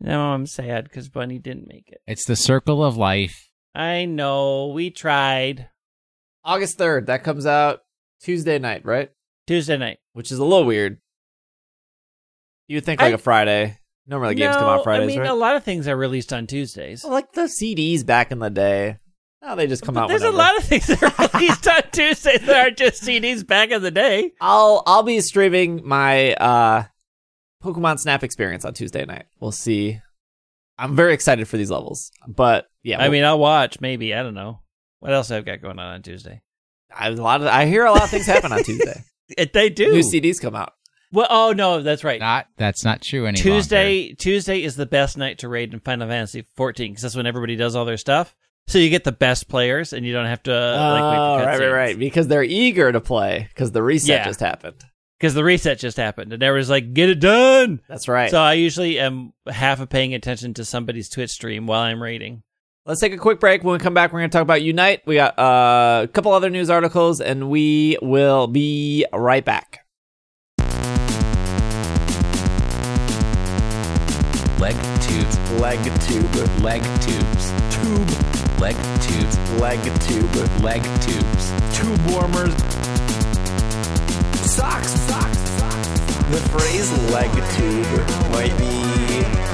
Now I'm sad because Bunny didn't make it. It's the circle of life. I know we tried August 3rd, that comes out Tuesday night, right? Tuesday night. Which is a little weird. You would think like I- a Friday. Normally games come out Fridays, I mean, right? a lot of things are released on Tuesdays. Well, like the CDs back in the day. Now they just come But out there's whenever. a lot of things that are released on Tuesdays that aren't just CDs back in the day. I'll I'll be streaming my uh Pokemon Snap experience on Tuesday night. We'll see. I'm very excited for these levels, but yeah, I mean, I'll watch maybe. I don't know what else I've got going on on Tuesday. I, a lot of I hear a lot of things happen on Tuesday. It, they do. New CDs come out. Well, oh no, that's right. Not that's not true any Tuesday. Tuesday is the best night to raid in Final Fantasy 14 because that's when everybody does all their stuff. So you get the best players, and you don't have to uh, like wait oh, for right, right, right. Because they're eager to play because the reset Yeah. just happened. Because the reset just happened, and everyone's like, "Get it done." That's right. So I usually am half of paying attention to somebody's Twitch stream while I'm raiding. Let's take a quick break. When we come back, we're going to talk about Unite. We got uh, a couple other news articles, and we will be right back. Leg tubes. Leg tube, Leg tubes. tube, Leg tubes. leg tube, Leg tubes. tube warmers, socks, socks, socks. The phrase leg tube might be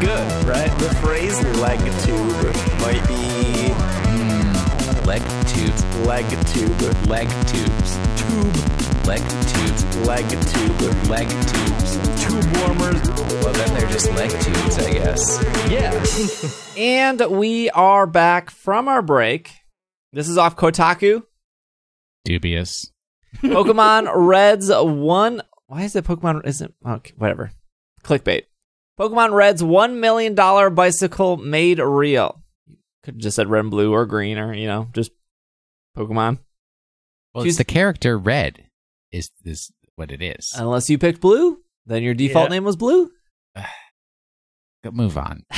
good, right? The phrase leg tube might be Mm. Leg tubes. leg tube, Leg tubes. tube, Leg tubes. leg tube, Leg tubes. tube warmers. Well, then they're just leg tubes, I guess. Yeah. and we are back from our break. This is off Kotaku. Dubious. Pokemon Red's one. Why is it Pokemon? Isn't okay? Whatever. Clickbait. Pokemon Red's one million dollar bicycle made real. Could have just said red and blue or green or you know just Pokemon. Well, it's the character red is is what it is. Unless you picked blue, then your default Yeah. name was blue. Move on.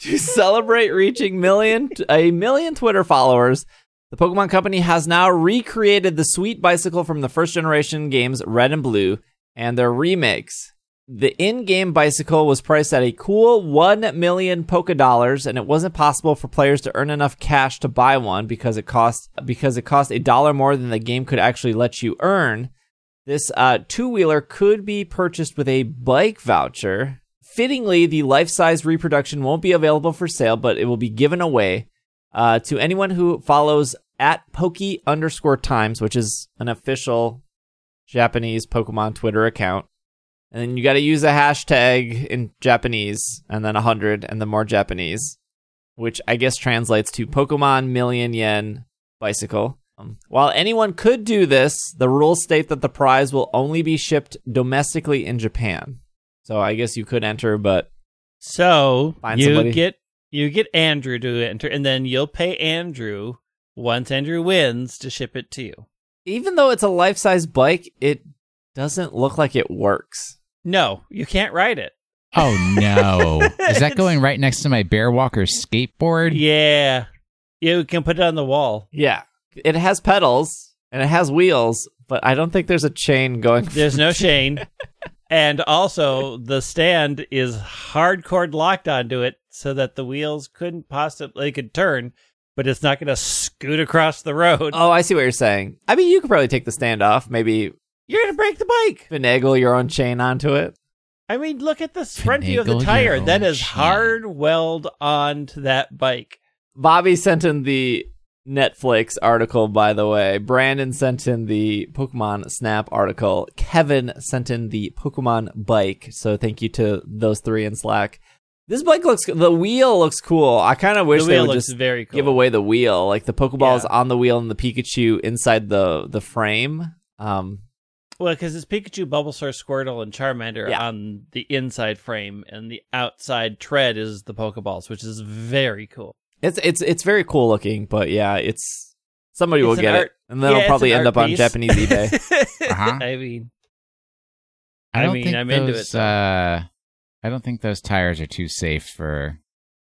to celebrate reaching million a million Twitter followers, the Pokemon Company has now recreated the sweet bicycle from the first generation games Red and Blue and their remakes. The in-game bicycle was priced at a cool 1 million Poké dollars and it wasn't possible for players to earn enough cash to buy one because it cost because it cost a dollar more than the game could actually let you earn. This uh, two-wheeler could be purchased with a bike voucher. Fittingly, the life-size reproduction won't be available for sale, but it will be given away uh, to anyone who follows at Poke underscore Times, which is an official Japanese Pokemon Twitter account. And then you got to use a hashtag in Japanese, and then a hundred, and then more Japanese, which I guess translates to Pokemon Million Yen Bicycle. Um, while anyone could do this, the rules state that the prize will only be shipped domestically in Japan. So I guess you could enter, but So Find you somebody. get you get Andrew to enter, and then you'll pay Andrew once Andrew wins to ship it to you. even though it's a life size bike, it doesn't look like it works. No, you can't ride it. Oh no! is that going right next to my Bear Walker skateboard? Yeah, you can put it on the wall. Yeah, it has pedals and it has wheels, but I don't think there's a chain going. There's no chain, and also the stand is hardcore locked onto it, so that the wheels couldn't possibly could turn, but it's not going to scoot across the road. Oh, I see what you're saying. I mean, you could probably take the stand off, maybe You're going to break the bike. finagle your own chain onto it. I mean, look at the front view of the tire. That is chain. hard weld onto that bike. Bobby sent in the Netflix article, by the way. Brandon sent in the Pokemon Snap article. Kevin sent in the Pokemon bike. So thank you to those three in Slack. This bike looks, the wheel looks cool. I kind of wish the they would just very cool. give away the wheel. Like the Pokeball is Yeah. on the wheel and the Pikachu inside the the frame. Um, Well, because it's Pikachu, Bulbasaur, Squirtle, and Charmander Yeah. on the inside frame, and the outside tread is the Pokeballs, which is very cool. it's it's it's very cool looking, but yeah, it's somebody will It's an get art- it, and then Yeah, it'll it's probably end art up on. Japanese eBay. Uh-huh. I mean, I I don't mean, think I'm into those. it, uh, I don't think those tires are too safe for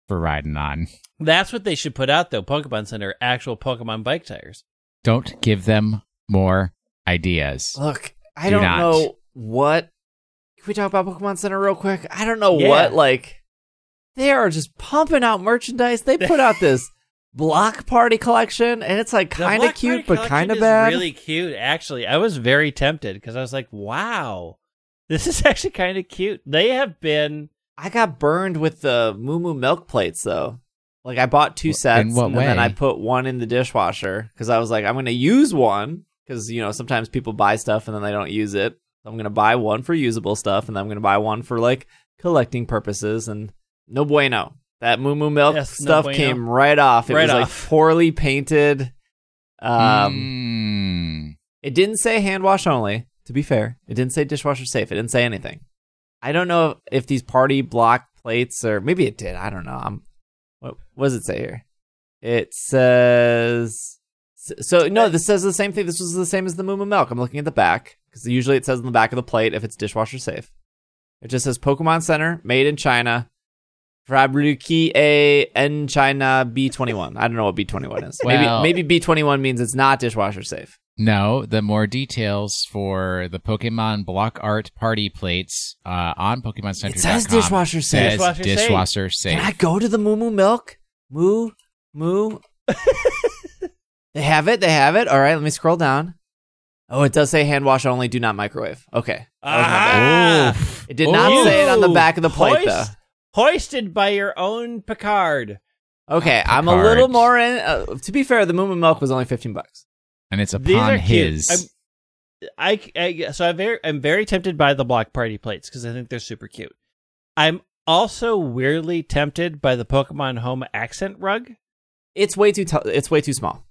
for riding on. that's what they should put out, though. Pokemon Center, actual Pokemon bike tires. Don't give them more ideas. Look, I Do don't not. know what Can we talk about Pokemon Center real quick? I don't know Yeah. what like they are just pumping out merchandise. They put out this block party collection, and it's like kind of cute, but kind of bad. Really cute, actually. I was very tempted because I was like, "Wow, this is actually kind of cute." They have been I got burned with the Moo Moo milk plates though. Like I bought two In sets, what and then? I put one in the dishwasher because I was like, I'm going to use one because you know sometimes people buy stuff and then they don't use it. So I'm going to buy one for usable stuff, and then I'm going to buy one for like collecting purposes. And no bueno, that Moo Moo milk Yes, no stuff bueno. came right off. It Right was like poorly painted. Um, Mm. it didn't say hand wash only, to be fair. It didn't say dishwasher safe. It didn't say anything. I don't know if these party block plates or maybe it did. I don't know. I'm what, what does it say here? It says so no, this says the same thing. This was the same as the Moo Moo milk. I'm looking at the back because usually it says on the back of the plate if it's dishwasher safe. It just says Pokemon Center, made in China, Fabrique en China B21. I don't know what B21 is. Well- maybe maybe B21 means it's not dishwasher safe. No, the more details for the Pokemon block art party plates uh, on Pokemon Center. It says dishwasher safe. Says Dishwasher safe. dishwasher safe. Can I go to the Moo Moo Milk? Moo Moo. they have it. They have it. All right. Let me scroll down. Oh, it does say hand wash only. Do not microwave. Okay. That was. Ah! It did not say it on the back of the plate though. Hoisted by your own Picard. Okay, I'm a Picard. little more in. Uh, to be fair, the Moo Moo Milk was only 15 bucks. and it's These upon are cute. his. I'm- I, I so I'm very I'm very tempted by the block party plates because I think they're super cute. I'm also weirdly tempted by the Pokemon Home accent rug. It's way too. T- it's way too small.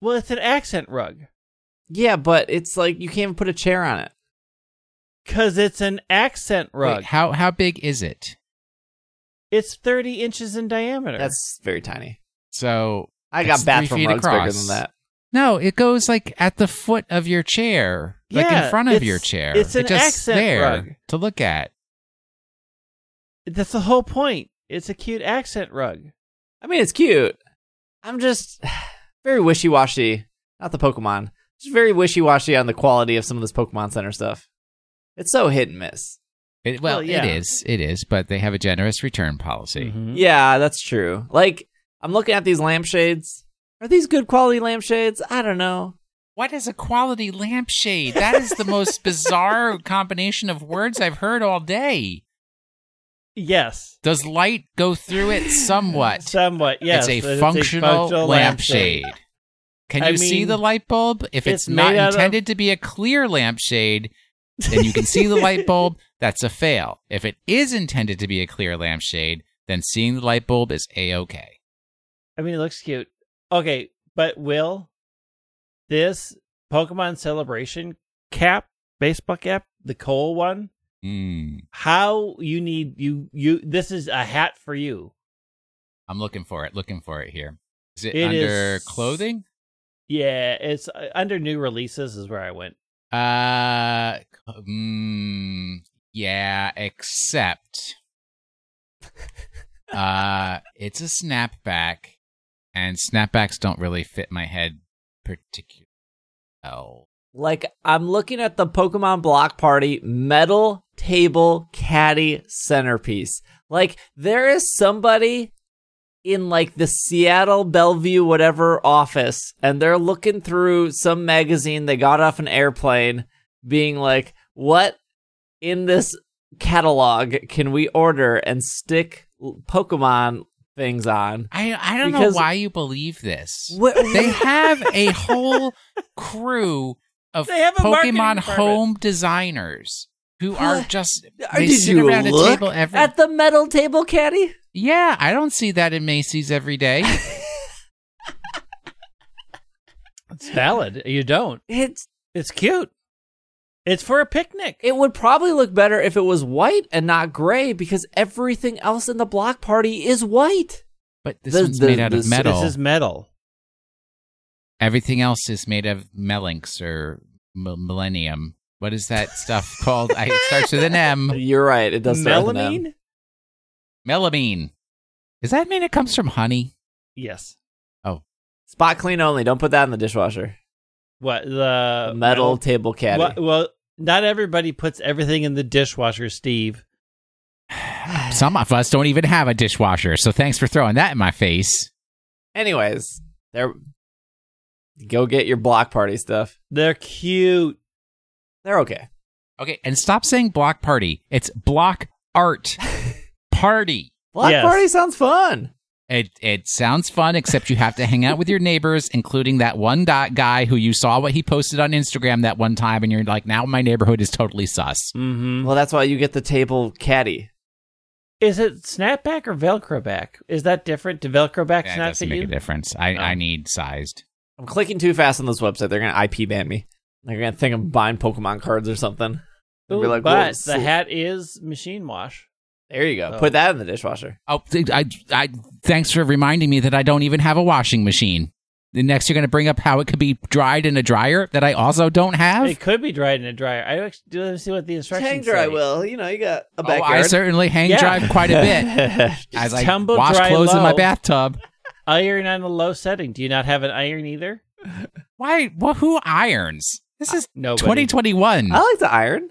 Well, it's an accent rug Yeah, but it's like you can't even put a chair on it. because it's an accent Wait, rug. how how big is it? It's 30 inches in diameter. That's very tiny. So I got It's three bathroom feet rugs bigger across. than that. no, it goes like at the foot of your chair, like Yeah, in front of your chair. it's an It's just accent there rug. to look at. That's the whole point. It's a cute accent rug. I mean, it's cute. I'm just very wishy washy. Not the Pokemon. Just very wishy washy on the quality of some of this Pokemon Center stuff. It's so hit and miss. It, well, Well, yeah. it is, it is, but they have a generous return policy. Mhm. Yeah, that's true. Like, I'm looking at these lampshades. Are these good quality lampshades? I don't know. What is a quality lampshade? That is the most bizarre combination of words I've heard all day. Yes, Does light go through it somewhat? somewhat. Yes, it's a it's functional, lampshade. Can I you see the light bulb? If it's, it's not out of- intended to be a clear lampshade, then you can see the light bulb. That's a fail. If it is intended to be a clear lampshade, then seeing the light bulb is a okay. I mean, it looks cute. Okay, but Will, this Pokemon Celebration cap, baseball cap, the Cole one, Mm, how you need you you this is a hat for you. I'm looking for it. Looking for it here. Is it, It under is- clothing? Yeah, it's uh, under new releases is where I went. Uh, mm, yeah, except, uh, it's a snapback, and snapbacks don't really fit my head particularly well. Like, I'm looking at the Pokemon Block Party metal table caddy centerpiece. Like, there is somebody in like the Seattle Bellevue whatever office, and they're looking through some magazine they got off an airplane, being like, what in this catalog can we order and stick Pokemon things on? I I don't Because- know why you believe this. They have a whole crew of They have a Pokemon home designers who are just they did sit you around a table every. at the metal table caddy? yeah, I don't see that in Macy's every day. It's valid. You don't. It's It's cute. It's for a picnic. It would probably look better if it was white and not gray because everything else in the block party is white. But this The- one's the- made out the- of metal. This is metal. Everything else is made of Melinx or M- Millennium. What is that stuff called? I, it starts with an M. You're right. It does start with an M. Melamine? Melamine. Does that mean it comes from honey? Yes. Oh. Spot clean only. Don't put that in the dishwasher. What the metal, table caddy. What, well, not everybody puts everything in the dishwasher, Steve. Some of us don't even have a dishwasher, so thanks for throwing that in my face. Anyways, there. Go get your block party stuff. They're cute. They're okay. Okay, and stop saying block party. It's block art party. Block Yes. party sounds fun. It it sounds fun, except you have to hang out with your neighbors, including that one dot guy who you saw what he posted on Instagram that one time, and you're like, now my neighborhood is totally sus. Mm-hmm. Well, that's why you get the table caddy. Is it snapback or Velcro back? Is that different? Do Velcro back That snap doesn't fit make you? a difference. I, Oh. I need sized. I'm clicking too fast on this website. They're gonna IP ban me. They're gonna think I'm buying Pokemon cards or something. Ooh, be like, but the so-" hat is machine wash. There you go. Oh. Put that in the dishwasher. Oh, th- I, I, thanks for reminding me that I don't even have a washing machine. The next, you're going to bring up how it could be dried in a dryer that I also don't have. It could be dried in a dryer. I actually do see what the instructions Hang dry say. will. You know, you got a Oh. I certainly hang Yeah. dry quite a bit as I wash dry clothes in my bathtub. Iron on a low setting. Do you not have an iron either? Why? Well, who irons? This uh, is no 2021. I like the iron.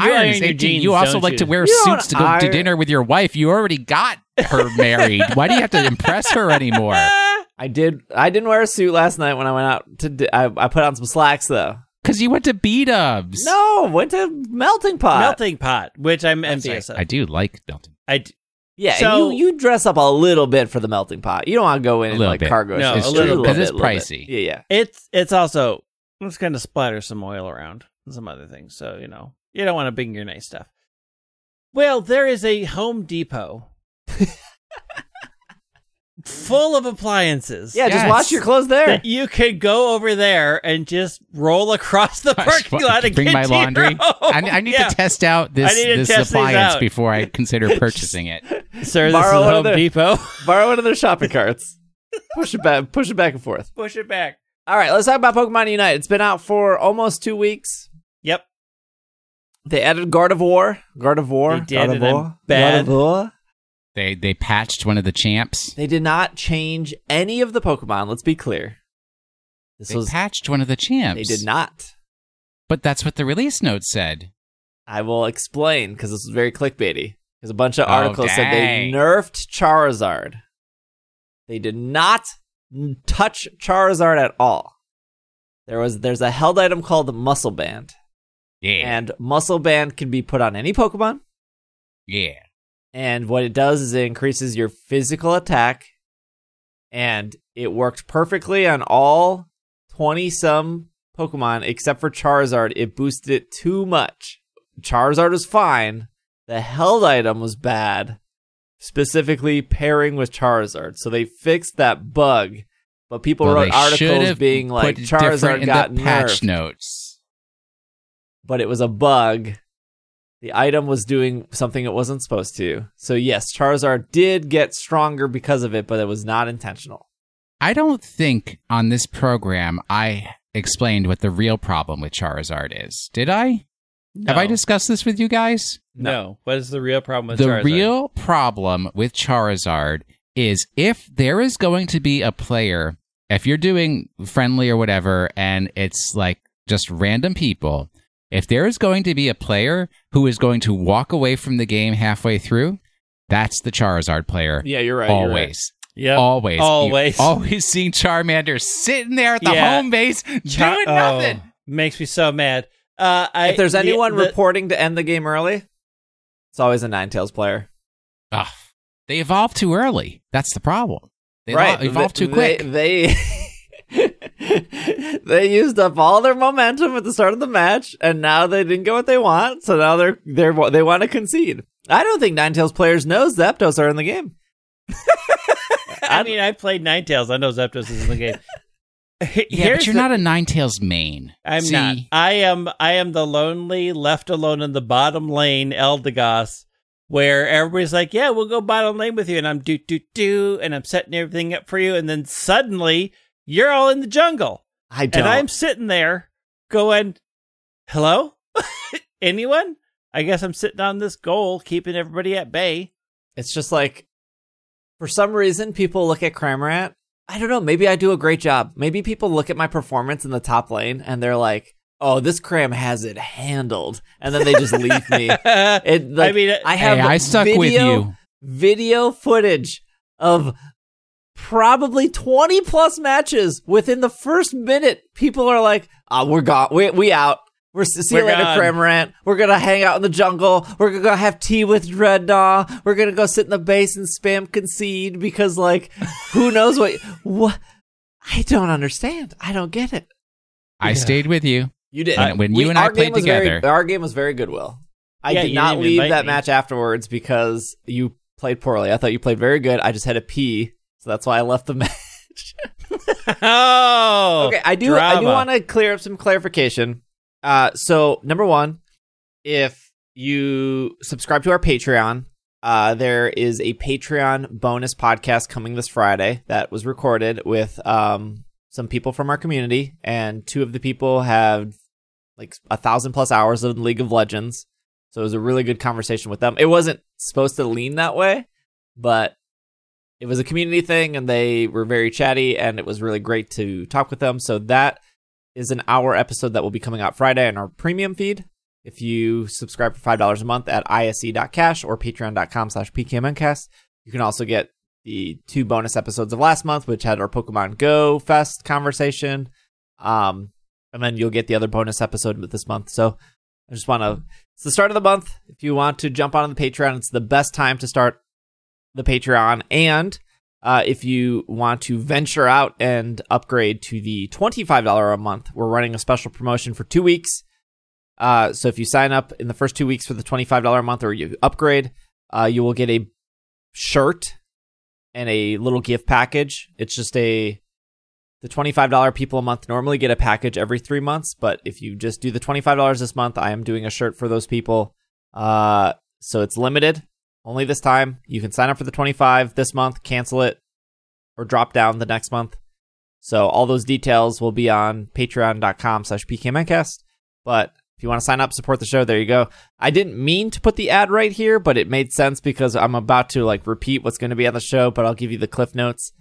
You iron Irons. your It- jeans, you also don't like you? to wear You suits to go to dinner with your wife. You already got her married. Why do you have to impress her anymore? I did. I didn't wear a suit last night when I went out to. di- I, I put on some slacks though. Because you went to B Dubs. No, went to melting pot. Melting pot, which I'm That's envious right. of. I do like melting. I d- Yeah, So- you you dress up a little bit for the melting pot. You don't want to go in in like bit. cargo. No, shorts. a little little bit. 'Cause it's a little bit. pricey. Yeah, yeah. it's it's also it's going to splatter some oil around and some other things. So you know you don't want to bring your nice stuff. Well, there is a Home Depot full of appliances. Yeah, just Yes. wash your clothes there. That you could go over there and just roll across the parking lot and Bring get my to your laundry. home. I, I need Yeah. to test out this, I need to this test these appliance out. before I consider purchasing it. Sir, this Borrow is one of Home their- Depot. Borrow one of their shopping carts. Push it back. Push it back and forth. Push it back. All right, let's talk about Pokemon Unite. It's been out for almost two weeks. Yep. They added Gardevoir. Gardevoir. They did, and I'm Gardevoir. bad. Gardevoir. They they patched one of the champs. They did not change any of the Pokemon. Let's be clear. This They was. patched one of the champs. They did not. But that's what the release note said. I will explain because this was very clickbaity. Because a bunch of Oh, articles said they nerfed Charizard. They did not touch Charizard at all. There was there's a held item called Muscle Band, Yeah. and Muscle Band can be put on any Pokemon. yeah. And what it does is it increases your physical attack, and it worked perfectly on all twenty some Pokemon except for Charizard. It boosted it too much. Charizard was fine. The held item was bad, specifically pairing with Charizard. So they fixed that bug, but people Well, wrote articles being like Charizard got the patch nerfed, notes. but it was a bug. The item was doing something it wasn't supposed to. So yes, Charizard did get stronger because of it, but it was not intentional. I don't think on this program I explained what the real problem with Charizard is. Did I? Have I discussed this with you guys? No. What is the real problem with Charizard? the Charizard? real problem with Charizard is if there is going to be a player, if you're doing friendly or whatever, and it's like just random people, if there is going to be a player who is going to walk away from the game halfway through, that's the Charizard player. Yeah, you're right. always. Yep. Always. Always. You always seeing Charmander sitting there at the Yeah. home base Char- doing nothing. Oh, makes me so mad. Uh, I, if there's anyone the- reporting to end the game early, it's always a Ninetales player. Ugh. They evolve too early. That's the problem. They right. lo- evolved too They- quick. They they used up all their momentum at the start of the match, and now they didn't get what they want. So now they're they're they want to concede. I don't think Ninetales players know Zapdos are in the game. I mean, I played Ninetales. I know Zapdos is in the game. Yeah, here's but you're the- not a Ninetales main. I'm See, not. I am. I am the lonely, left alone in the bottom lane, Eldegoss, where everybody's like, "Yeah, we'll go bottom lane with you," and I'm do do do, and I'm setting everything up for you, and then suddenly you're all in the jungle, I don't. and I'm sitting there going, "Hello, anyone?" I guess I'm sitting on this goal, keeping everybody at bay. It's just like, for some reason, people look at Cramorant. I don't know. Maybe I do a great job. Maybe people look at my performance in the top lane and they're like, "Oh, this cram has it handled," and then they just leave me. It, like, I mean, uh, I have Hey, I stuck video, with you. video footage of probably 20 plus matches. Within the first minute people are like oh, we're gone. We, we out. We're see you We're later gone. Cramorant. we're gonna hang out in the jungle. We're gonna go have tea with Drednaw. We're gonna go sit in the base and spam concede because like who knows what what i don't understand. I don't get it. I stayed with you. you did. When- when you and I our game played was very- together- our game was very good will. I Yeah, did not leave that me. match afterwards because you played poorly. I thought you played very good. I just had to pee so that's why i left the match. Oh, okay i do i do want to clear up some clarification. Uh so number one if you subscribe to our patreon uh there is a patreon bonus podcast coming this friday that was recorded with um some people from our community and two of the people have like a thousand plus hours of league of legends. So it was a really good conversation with them. It wasn't supposed to lean that way but it was a community thing and they were very chatty and it was really great to talk with them. So that is an hour episode that will be coming out friday on our premium feed. If you subscribe for $5 a month at isc.cash or patreon.com slash pkmncast you can also get the two bonus episodes of last month which had our pokemon go fest conversation. Um, and then you'll get the other bonus episode with this month. So i just want to it's the start of the month. If you want to jump on the patreon it's the best time to start the Patreon. And uh, if you want to venture out and upgrade to the $25 a month, we're running a special promotion for two weeks. Uh, so if you sign up in the first two weeks for the $25 a month or you upgrade, uh, you will get a shirt and a little gift package. It's just a the $25 people a month normally get a package every three months, but if you just do the $25 this month, I am doing a shirt for those people. Uh, so it's limited only this time. You can sign up for the 25 this month, cancel it, or drop down the next month. So all those details will be on patreon.com slash pkmncast. But if you want to sign up, support the show, there you go. I didn't mean to put the ad right here, but it made sense because I'm about to like repeat what's going to be on the show, but I'll give you the cliff notes.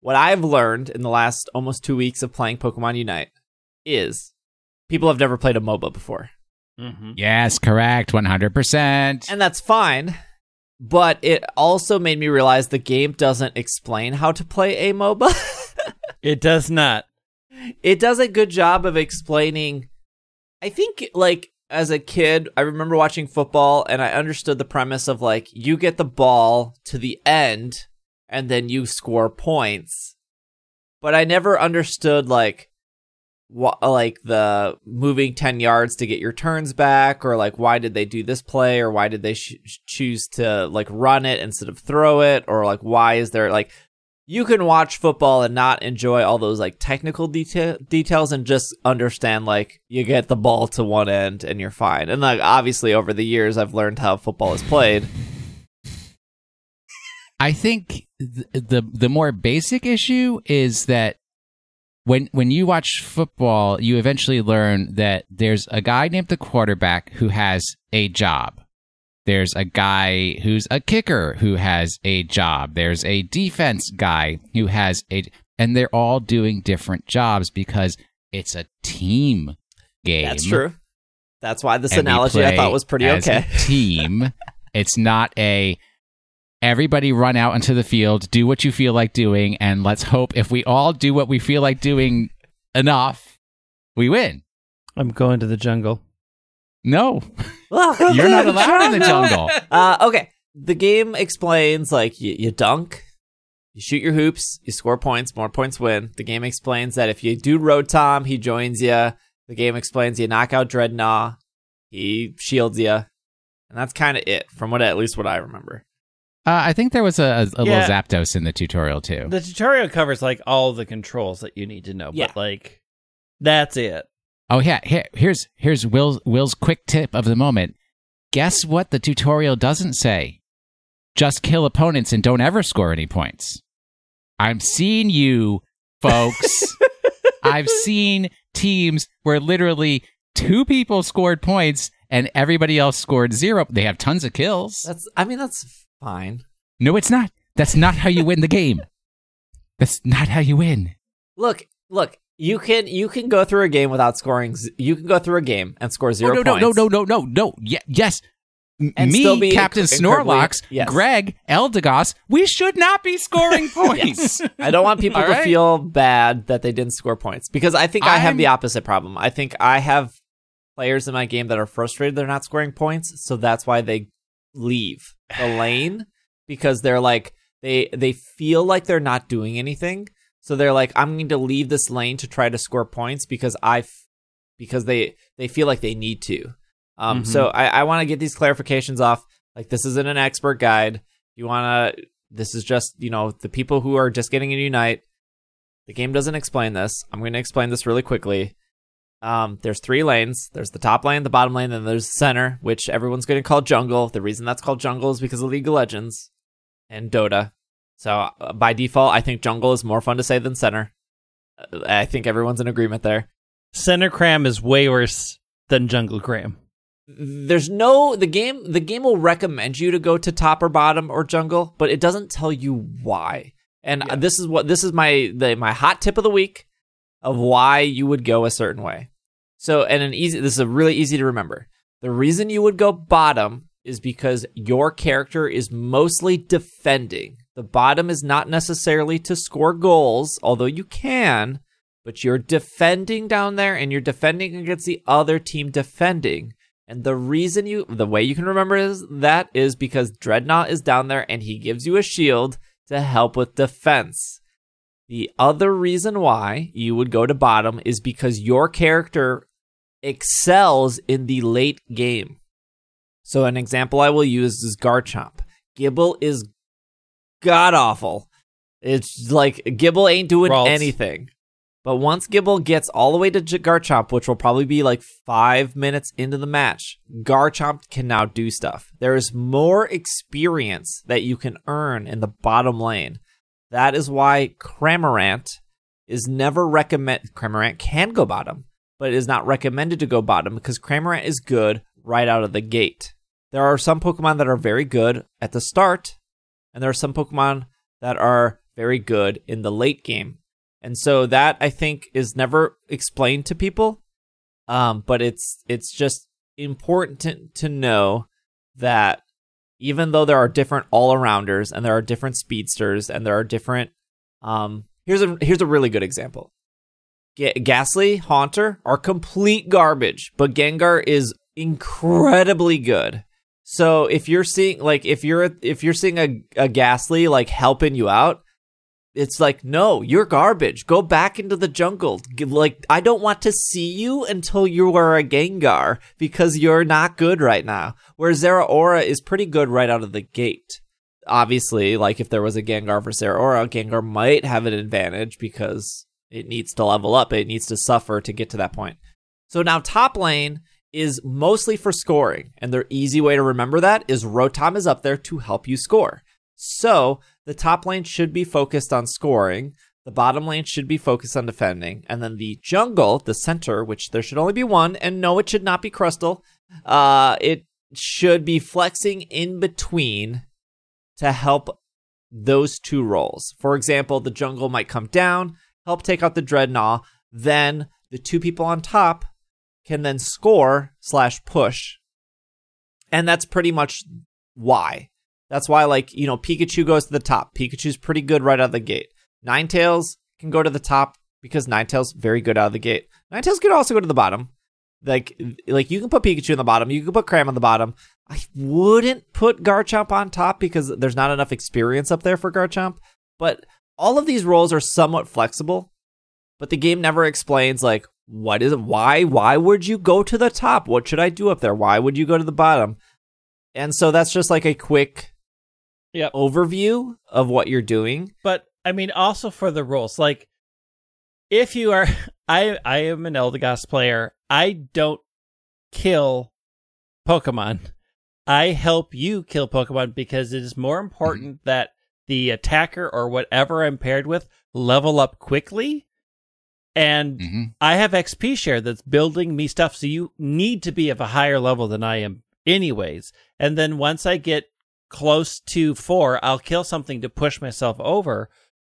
What I've learned in the last almost two weeks of playing Pokemon Unite is people have never played a MOBA before. Mhm. Yes, correct. 100%. and that's fine. But it also made me realize the game doesn't explain how to play a MOBA. It does not. it does a good job of explaining. I think, like, as a kid, I remember watching football and I understood the premise of, like, you get the ball to the end and then you score points. But I never understood, like, what, like the moving 10 yards to get your turns back or like why did they do this play or why did they sh- choose to like run it instead of throw it or like why is there like you can watch football and not enjoy all those like technical detail details and just understand like you get the ball to one end and you're fine. And like obviously over the years I've learned how football is played. I think th- the the more basic issue is that when when you watch football, you eventually learn that there's a guy named the quarterback who has a job. There's a guy who's a kicker who has a job. There's a defense guy who has a and they're all doing different jobs because it's a team game. That's true. That's why this and analogy I thought was pretty as okay. A team. it's not a everybody run out into the field, do what you feel like doing, and let's hope if we all do what we feel like doing enough, we win. I'm going to the jungle. No, Welcome you're to not the allowed in the jungle. Uh, okay. The game explains like you, you dunk, you shoot your hoops, you score points, more points win. The game explains that if you do Rotom, he joins you. The game explains you knock out Drednaw, he shields you, and that's kind of it from what at least what I remember. Uh, I think there was a, a, a Yeah. little Zapdos in the tutorial too. The tutorial covers like all the controls that you need to know, Yeah. but like that's it. Oh yeah, here, here's here's Will's Will's quick tip of the moment. Guess what the tutorial doesn't say? Just kill opponents and don't ever score any points. I'm seeing you, folks. I've seen teams where literally two people scored points and everybody else scored zero. They have tons of kills. That's I mean that's fine. No, it's not. That's not how you win the game. That's not how you win. Look, look, You can you can go through a game without scoring. z- You can go through a game and score Oh, zero no, no, points. no, no, no, no, no. Ye- yes. And still Me, be Captain inc- Snorlax, yes. Greg, Eldegoss, we should not be scoring points. I don't want people All to feel bad that they didn't score points because I think I have I'm- the opposite problem. I think I have players in my game that are frustrated they're not scoring points, so that's why they leave the lane because they're like they they feel like they're not doing anything. So they're like I'm going to leave this lane to try to score points because I because they they feel like they need to. Um Mhm. so I I want to get these clarifications off. Like this isn't an expert guide. You want to this is just, you know, the people who are just getting into Unite. The game doesn't explain this. I'm going to explain this really quickly. Um, there's three lanes. There's the top lane, the bottom lane, and there's the center, which everyone's going to call jungle. The reason that's called jungle is because of League of Legends and Dota. So uh, by default, I think jungle is more fun to say than center. Uh, I think everyone's in agreement there. Center cram is way worse than jungle cram. there's no the game the game will recommend you to go to top or bottom or jungle but it doesn't tell you why and Yeah. this is what this is my the my hot tip of the week of why you would go a certain way so and an easy this is a really easy to remember. The reason you would go bottom is because your character is mostly defending. The bottom is not necessarily to score goals although you can but you're defending down there and you're defending against the other team defending. And the reason you, the way you can remember is that is because Drednaw is down there and he gives you a shield to help with defense. The other reason why you would go to bottom is because your character excels in the late game. So an example I will use is Garchomp. Gible is god awful. It's like Gible ain't doing Ralts. anything. But once Gible gets all the way to Garchomp, which will probably be like five minutes into the match, Garchomp can now do stuff. There is more experience that you can earn in the bottom lane. That is why Cramorant is never recommend. Cramorant can go bottom, but it is not recommended to go bottom because Cramorant is good right out of the gate. There are some Pokemon that are very good at the start, and there are some Pokemon that are very good in the late game. And so that I think is never explained to people. Um, but it's it's just important to, to know that even though there are different all arounders and there are different speedsters and there are different um here's a here's a really good example. Ga- Gastly, Haunter are complete garbage, but Gengar is incredibly good. So if you're seeing like if you're if you're seeing a, a Gastly like helping you out, it's like no, you're garbage. Go back into the jungle. Like I don't want to see you until you are a Gengar because you're not good right now. Whereas Zeraora is pretty good right out of the gate. Obviously, like if there was a Gengar for Zeraora, Gengar might have an advantage because it needs to level up. It needs to suffer to get to that point. So now top lane is mostly for scoring, and the easy way to remember that is Rotom is up there to help you score. So the top lane should be focused on scoring, the bottom lane should be focused on defending, and then the jungle, the center, which there should only be one, and no, it should not be Crustle. Uh, it should be flexing in between to help those two roles. For example, the jungle might come down, help take out the Drednaw, then the two people on top can then score slash push. And that's pretty much why. That's why, like, you know, Pikachu goes to the top. Pikachu's pretty good right out of the gate. Ninetales can go to the top because Ninetales very good out of the gate. Ninetales could also go to the bottom. Like, like you can put Pikachu in the bottom. You can put Cram on the bottom. I wouldn't put Garchomp on top because there's not enough experience up there for Garchomp. But all of these roles are somewhat flexible. But the game never explains like what is it? Why? Why would you go to the top? What should I do up there? Why would you go to the bottom? And so that's just like a quick Yep. overview of what you're doing. But I mean, also for the rules, like if you are, I I am an Eldegoss player. I don't kill Pokemon. I help you kill Pokemon because it is more important mm-hmm. that the attacker or whatever I'm paired with level up quickly. And hmm I have XP share that's building me stuff, so you need to be of a higher level than I am, anyways. And then once I get close to four, I'll kill something to push myself over.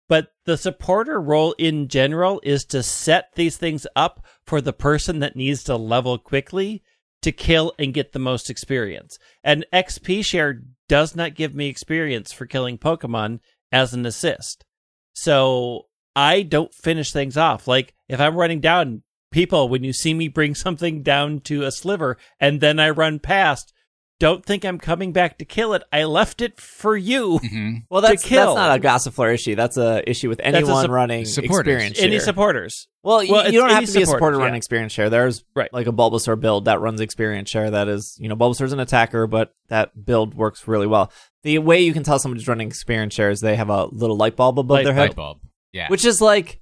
But the supporter role in general is to set these things up for the person that needs to level quickly to kill and get the most experience. And XP share does not give me experience for killing Pokemon as an assist. So I don't finish things off. Like if I'm running down people, when you see me bring something down to a sliver and then I run past, don't think I'm coming back to kill it. I left it for you. hmm Well, that's kill. that's not a Gossifleur issue. That's a issue with anyone sup- running supporters. experience Any supporters. well, you, Well, you it's don't have to be a supporter supporters, running experience share. There's Right. like a Bulbasaur build that runs experience share. That is, you know, Bulbasaur's an attacker, but that build works really well. The way you can tell somebody's running experience share is they have a little light bulb above Light their Light head, bulb. Yeah. which is like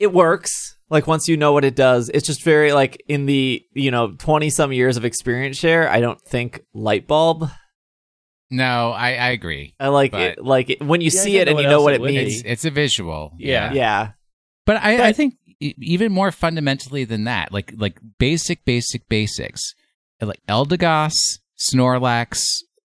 it works. Like once you know what it does, it's just very like in the you know twenty some years of experience share. I don't think light bulb. no, I, I agree. I like But- it. Like it, when you Yeah, see it and you know what it it means. It's it's a visual. Yeah. Yeah. But I, I think e- even more fundamentally than that, like like basic, basic, basics, like Eldegoss, Snorlax,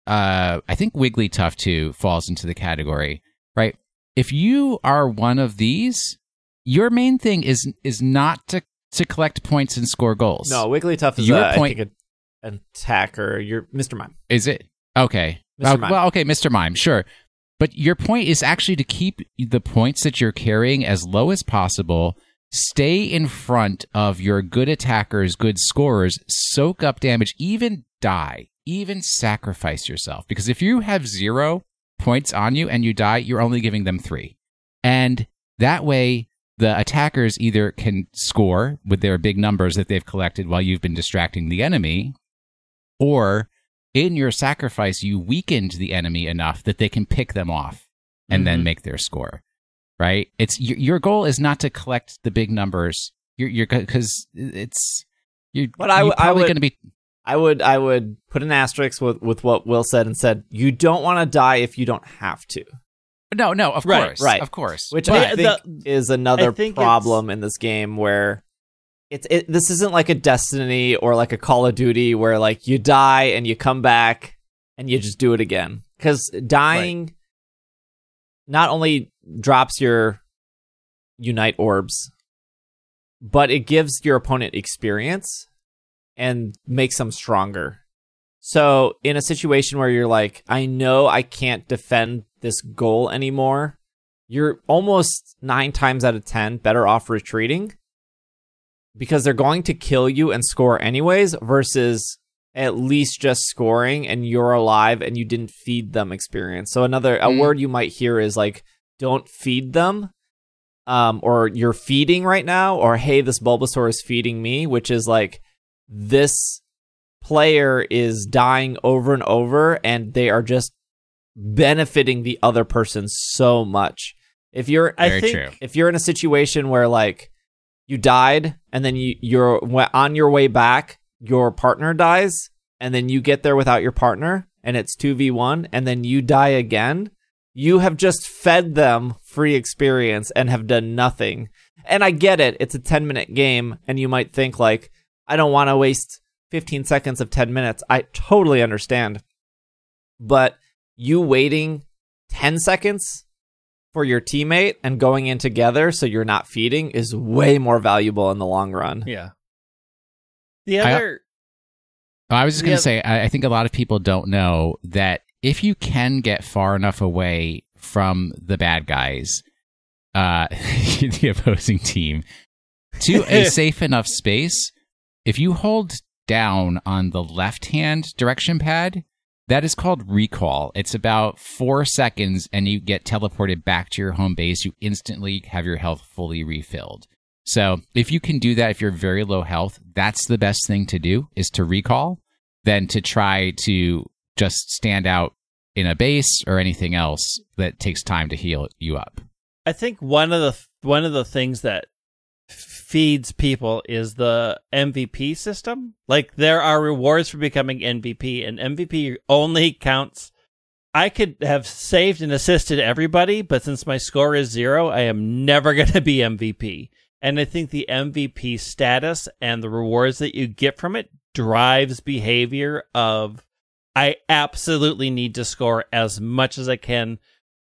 uh, I think Wigglytuff too falls into the category, right? If you are one of these, your main thing is is not to to collect points and score goals. No, Wigglytuff is Your uh, point- I think a, an attacker. You're Mr. Mime. Is it okay? Mr. Uh, Mime. well, okay, Mr. Mime, sure. But your point is actually to keep the points that you're carrying as low as possible. Stay in front of your good attackers, good scorers, soak up damage, even die, even sacrifice yourself. Because if you have zero points on you and you die, you're only giving them three. And that way, the attackers either can score with their big numbers that they've collected while you've been distracting the enemy, or in your sacrifice, you weakened the enemy enough that they can pick them off and then Mhm. make their score. Right? It's your, your goal is not to collect the big numbers. You're you're because it's you're, But I you're probably would- going to be I would I would put an asterisk with, with what Will said and said you don't want to die if you don't have to, no no of Right, course right. of course which But I think the- is another I think problem in this game where it's it, this isn't like a Destiny or like a Call of Duty where like you die and you come back and you just do it again because dying not only drops your unite orbs, but it gives your opponent experience and makes them stronger. So, in a situation where you're like, I know I can't defend this goal anymore, you're almost nine times out of 10 better off retreating because they're going to kill you and score anyways, versus at least just scoring and you're alive and you didn't feed them experience. So, another, a Mm. word you might hear is like, don't feed them um, or you're feeding right now, or hey, this Bulbasaur is feeding me, which is like this player is dying over and over, and they are just benefiting the other person so much. If you're, I think true. if you're in a situation where like you died and then you you're on your way back, your partner dies, and then you get there without your partner, and it's two v one, and then you die again. You have just fed them free experience and have done nothing. And I get it; it's a ten minute game, and you might think like, I don't want to waste fifteen seconds of ten minutes. I totally understand, but you waiting ten seconds for your teammate and going in together so you're not feeding is way more valuable in the long run. Yeah. The I- other Oh, I was just going to say, I, I think a lot of people don't know that if you can get far enough away from the bad guys, uh, the opposing team, to a safe enough space, if you hold down on the left hand direction pad, that is called recall. It's about four seconds and you get teleported back to your home base. You instantly have your health fully refilled. So if you can do that, if you're very low health, that's the best thing to do is to recall than to try to just stand out in a base or anything else that takes time to heal you up. I think one of the one of the things that feeds people is the MVP system. Like there are rewards for becoming MVP, and MVP only counts. I could have saved and assisted everybody, but since my score is zero, I am never going to be MVP. And I think the MVP status and the rewards that you get from it drives behavior of I absolutely need to score as much as I can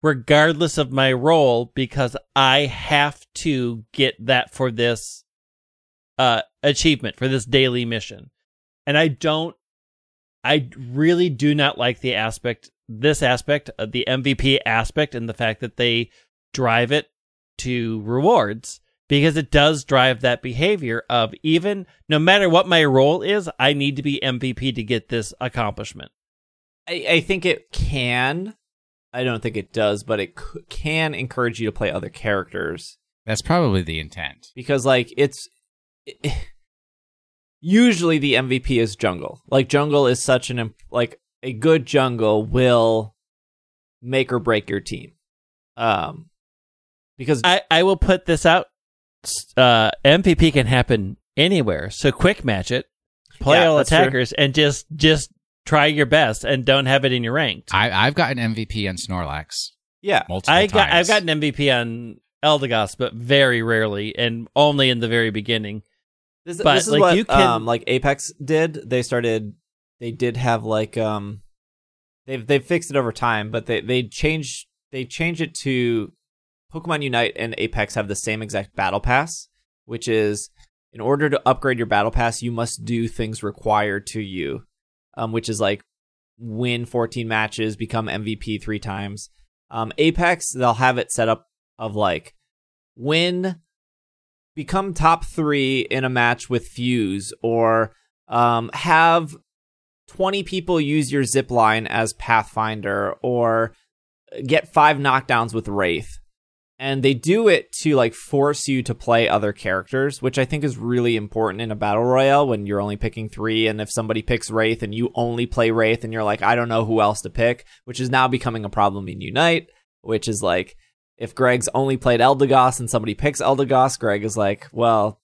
regardless of my role because I have to get that for this uh achievement for this daily mission. And I don't I really do not like the aspect this aspect of the MVP aspect and the fact that they drive it to rewards because it does drive that behavior of even no matter what my role is, I need to be MVP to get this accomplishment. I, I think it can. I don't think it does, but it c- can encourage you to play other characters That's probably the intent. because, like, it's usually the MVP is jungle. Like, jungle is such an imp- like a good jungle will make or break your team. Um, because I, I will put this out. Uh, MVP can happen anywhere, so quick match it, play Yeah, all that's true. attackers, and just just try your best, and don't have it in your ranked. I, I've gotten MVP on Snorlax yeah, multiple I got times. I've gotten MVP on Eldegoss, but very rarely, and only in the very beginning. This, But, this is like, what you can- um like Apex did. They started they did have like um they've they've fixed it over time, but they they changed they changed it to Pokemon Unite and Apex have the same exact battle pass, which is in order to upgrade your battle pass, you must do things required to you. Um which is like win 14 matches, become MVP 3 times. Um Apex, they'll have it set up of like win become top three in a match with Fuse, or um, have 20 people use your zip line as Pathfinder, or get five knockdowns with Wraith. And they do it to like force you to play other characters, which I think is really important in a battle royale when you're only picking three. And if somebody picks Wraith and you only play Wraith and you're like, I don't know who else to pick, which is now becoming a problem in Unite, which is like, if Greg's only played Eldegoss and somebody picks Eldegoss, Greg is like, well,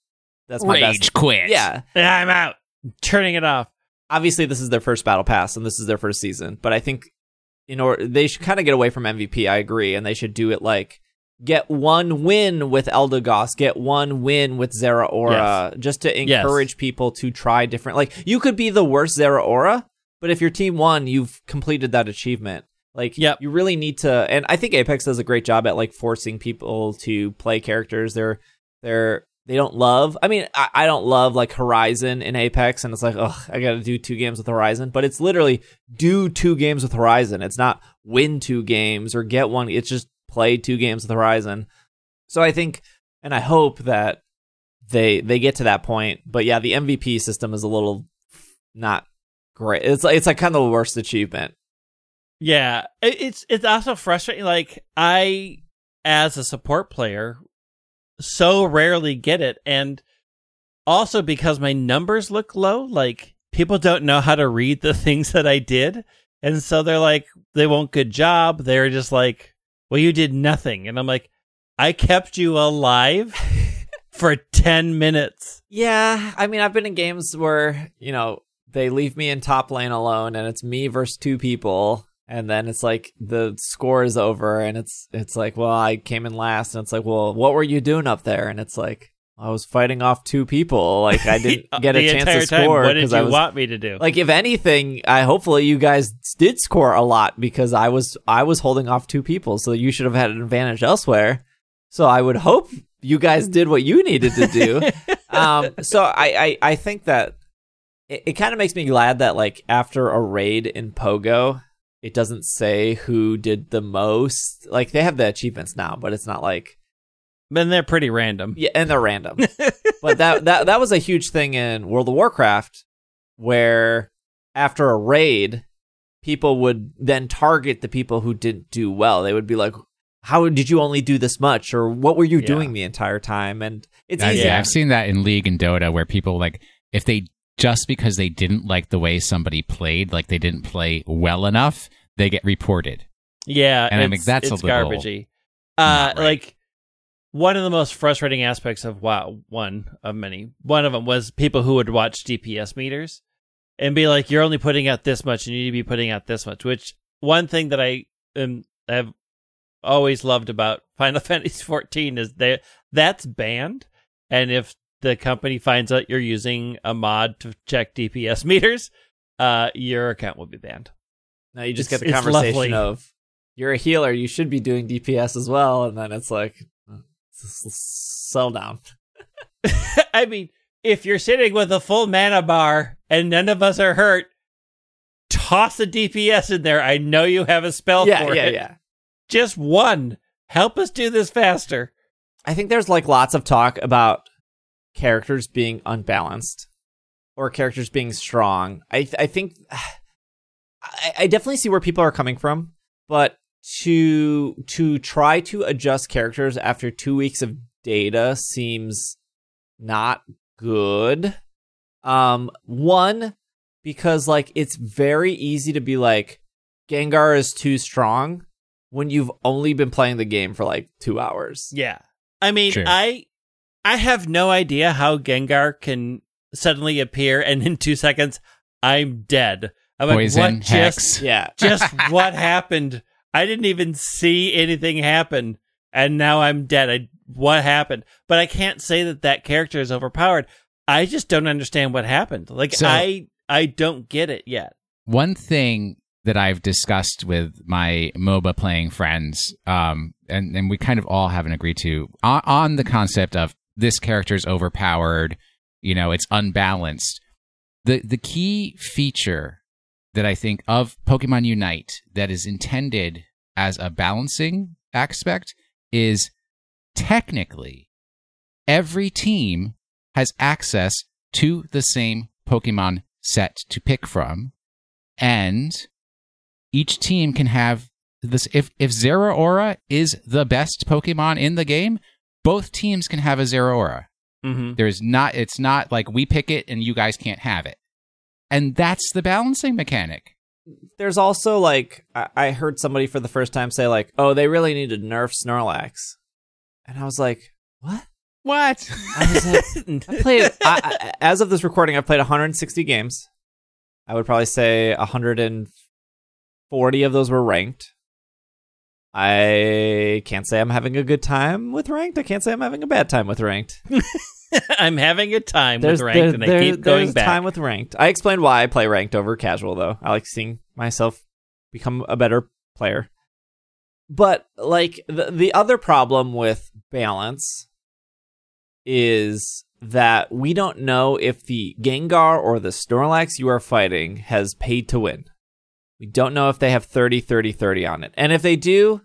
that's my Rage best. quit. Yeah. I'm out, turning it off. Obviously, this is their first battle pass and this is their first season, but I think in order they should kind of get away from MVP. I agree, and they should do it like get one win with Eldegoss, get one win with Zeraora, just to Yes. encourage people to try different. Like you could be the worst Zeraora, but if your team won, you've completed that achievement. Like Yep. you really need to, and I think Apex does a great job at like forcing people to play characters they're they're they don't love. I mean, I, I don't love like Horizon in Apex, and it's like, ugh, I got to do two games with Horizon, but it's literally do two games with Horizon. It's not win two games or get one. It's just play two games with Horizon. So I think, and I hope that they they get to that point. But yeah, the MVP system is a little not great. It's it's like kind of the worst achievement. Yeah, it's it's also frustrating. Like I, as a support player, so rarely get it, and also because my numbers look low, like people don't know how to read the things that I did, and so they're like, they won't good job. They're just like, well, you did nothing, and I'm like, I kept you alive for ten minutes. Yeah, I mean, I've been in games where you know they leave me in top lane alone, and it's me versus two people, and then it's like the score is over, and it's it's like, well, I came in last, and it's like, well, what were you doing up there? And it's like, I was fighting off two people, like I didn't get a chance to time. score What did because you I was want me to do? like, if anything, I hopefully you guys did score a lot because I was I was holding off two people, so you should have had an advantage elsewhere. So I would hope you guys did what you needed to do. um, so I, I, I think that it, it kind of makes me glad that like after a raid in Pogo, it doesn't say who did the most. Like they have the achievements now, but it's not like and they're pretty random. yeah, and they're random. but that that that was a huge thing in World of Warcraft, where after a raid, people would then target the people who didn't do well. They would be like, "How did you only do this much?" or "What were you Yeah. doing the entire time?" And it's I- easy. yeah, I've seen that in League and Dota where people like if they just because they didn't like the way somebody played, like they didn't play well enough, they get reported. Yeah, And I it's, think that's a it's little garbagey. Uh, right. like one of the most frustrating aspects of WoW, one of many, one of them was people who would watch DPS meters and be like, "You're only putting out this much, and you need to be putting out this much." Which one thing that I um, have always loved about Final Fantasy 14 is that that's banned, and if the company finds out you're using a mod to check DPS meters, uh, your account will be banned. Now you just It's- get the conversation of you're a healer, you should be doing DPS as well. And then it's like, s- s- sell down. I mean, if you're sitting with a full mana bar and none of us are hurt, toss a DPS in there. I know you have a spell Yeah, for yeah, it. yeah. Just one. Help us do this faster. I think there's like lots of talk about characters being unbalanced or characters being strong. I I think I, I definitely see where people are coming from, but to to try to adjust characters after two weeks of data seems not good. Um, one because like it's very easy to be like Gengar is too strong when you've only been playing the game for like two hours. Yeah. I mean, True. I I have no idea how Gengar can suddenly appear and in 2 seconds I'm dead. I'm Poison, like what hex. just Yeah. just what happened? I didn't even see anything happen and now I'm dead. I what happened? But I can't say that that character is overpowered. I just don't understand what happened. Like So- I I don't get it yet. One thing that I've discussed with my MOBA playing friends, um, and, and we kind of all haven't agreed to, on, on the concept of this character is overpowered, you know, it's unbalanced. The, the key feature that I think of Pokemon Unite that is intended as a balancing aspect is technically every team has access to the same Pokemon set to pick from, and each team can have this. If if Zeraora is the best Pokemon in the game, both teams can have a Zeraora. Mhm. There's not. It's not like we pick it and you guys can't have it, and that's the balancing mechanic. There's also like I-, I heard somebody for the first time say like, "Oh, they really need to nerf Snorlax," and I was like, "What?" What? I was like, I played I, I, as of this recording. I've played 160 games. I would probably say 140 of those were ranked. I can't say I'm having a good time with ranked. I can't say I'm having a bad time with ranked. I'm having a time There's with ranked there- and I there- keep going there's back. time with ranked. I explained why I play ranked over casual though. I like seeing myself become a better player. But like the the other problem with balance is that we don't know if the Gengar or the Snorlax you are fighting has paid to win. We don't know if they have 30 30 30 on it. And if they do,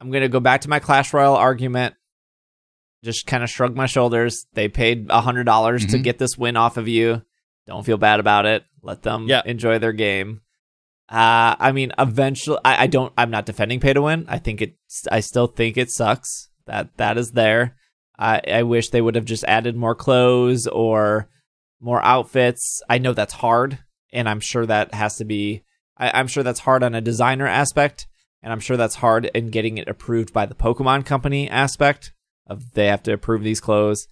I'm going to go back to my Clash Royale argument just kind of shrug my shoulders. They paid a hundred dollars to Mhm. get this win off of you. Don't feel bad about it. Let them Yeah. enjoy their game. Uh, I mean, eventually, I, I don't. I'm not defending pay to win. I think it. I still think it sucks. That that is there. I I wish they would have just added more clothes or more outfits. I know that's hard, and I'm sure that has to be. I, I'm sure that's hard on a designer aspect, and I'm sure that's hard in getting it approved by the Pokemon Company aspect of they have to approve these clothes.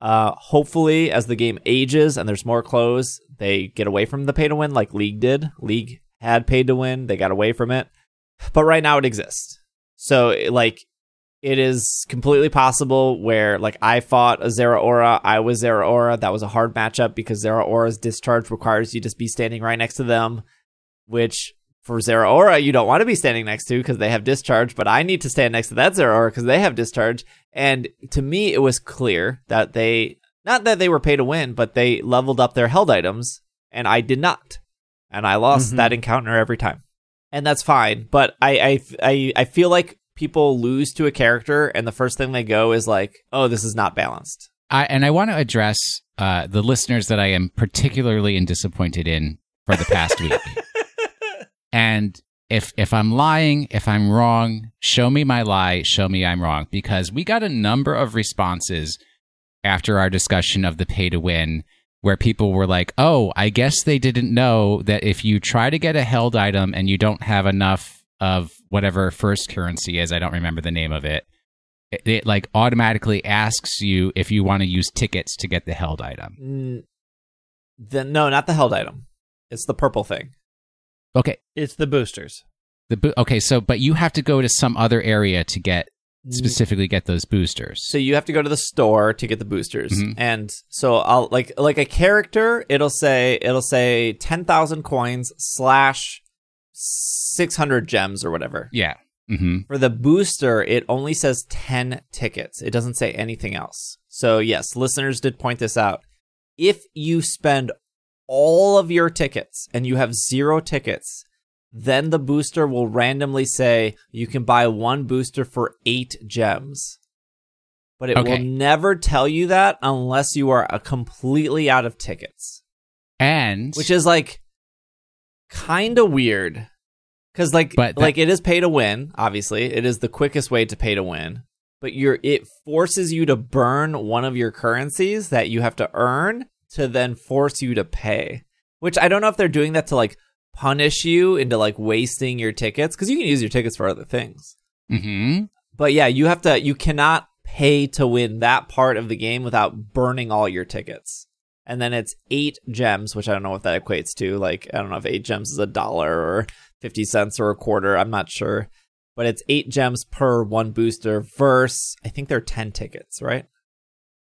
Uh, hopefully, as the game ages and there's more clothes, they get away from the pay to win, like League did. League had paid to win; they got away from it. But right now, it exists. So, like, it is completely possible where, like, I fought a Zeraora, I was Zeraora. That was a hard matchup because Zeraora's discharge requires you to be standing right next to them, which for Zeraora, you don't want to be standing next to because they have discharge, but I need to stand next to that Zeraora because they have discharge. And to me, it was clear that they, not that they were pay to win, but they leveled up their held items, and I did not. And I lost Mhm. that encounter every time. And that's fine. But I, I, I, I feel like people lose to a character, and the first thing they go is like, oh, this is not balanced. I, and I want to address uh, the listeners that I am particularly in disappointed in for the past week. And if if I'm lying, if I'm wrong, show me my lie, show me I'm wrong because we got a number of responses after our discussion of the pay to win where people were like, "Oh, I guess they didn't know that if you try to get a held item and you don't have enough of whatever first currency is, I don't remember the name of it, it, it like automatically asks you if you want to use tickets to get the held item." Mm, the, no, not the held item. It's the purple thing. Okay, It's the boosters. the bo- okay, so but you have to go to some other area to get specifically get those boosters. So you have to go to the store to get the boosters, Mhm. and so I'll like like a character. It'll say it'll say ten thousand coins slash six hundred gems or whatever. yeah. Mm-hmm. For the booster, it only says 10 tickets. It doesn't say anything else. So, yes, listeners did point this out. If you spend all of your tickets and you have zero tickets, then the booster will randomly say you can buy one booster for eight gems. But it Okay. will never tell you that unless you are uh, completely out of tickets And which is like kind of weird because like But that- like it is pay to win obviously it is the quickest way to pay to win but you're it forces you to burn one of your currencies that you have to earn to then force you to pay. Which i don't know if they're doing that to like punish you into like wasting your tickets because you can use your tickets for other things. Hmm but yeah you have to you cannot pay to win that part of the game without burning all your tickets. And then it's eight gems which i don't know what that equates to. Like i don't know if eight gems is a dollar or 50 cents or a quarter. I'm not sure. But it's eight gems per one booster versus i think they're 10 tickets right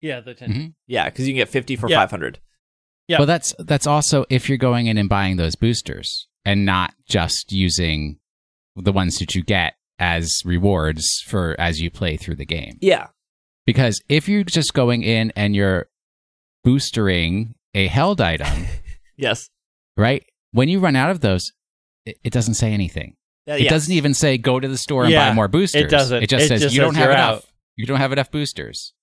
Yeah, the 10. Mhm. yeah because you can get 50 for Yeah. 500 Yeah. Well, that's that's also if you're going in and buying those boosters and not just using the ones that you get as rewards for as you play through the game. yeah Because if you're just going in and you're boostering a held item, yes right? When you run out of those, it, it doesn't say anything. Uh, It yes. doesn't even say go to the store and Yeah, buy more boosters. it doesn't. It just It says just you don't have enough. out. You don't have enough boosters.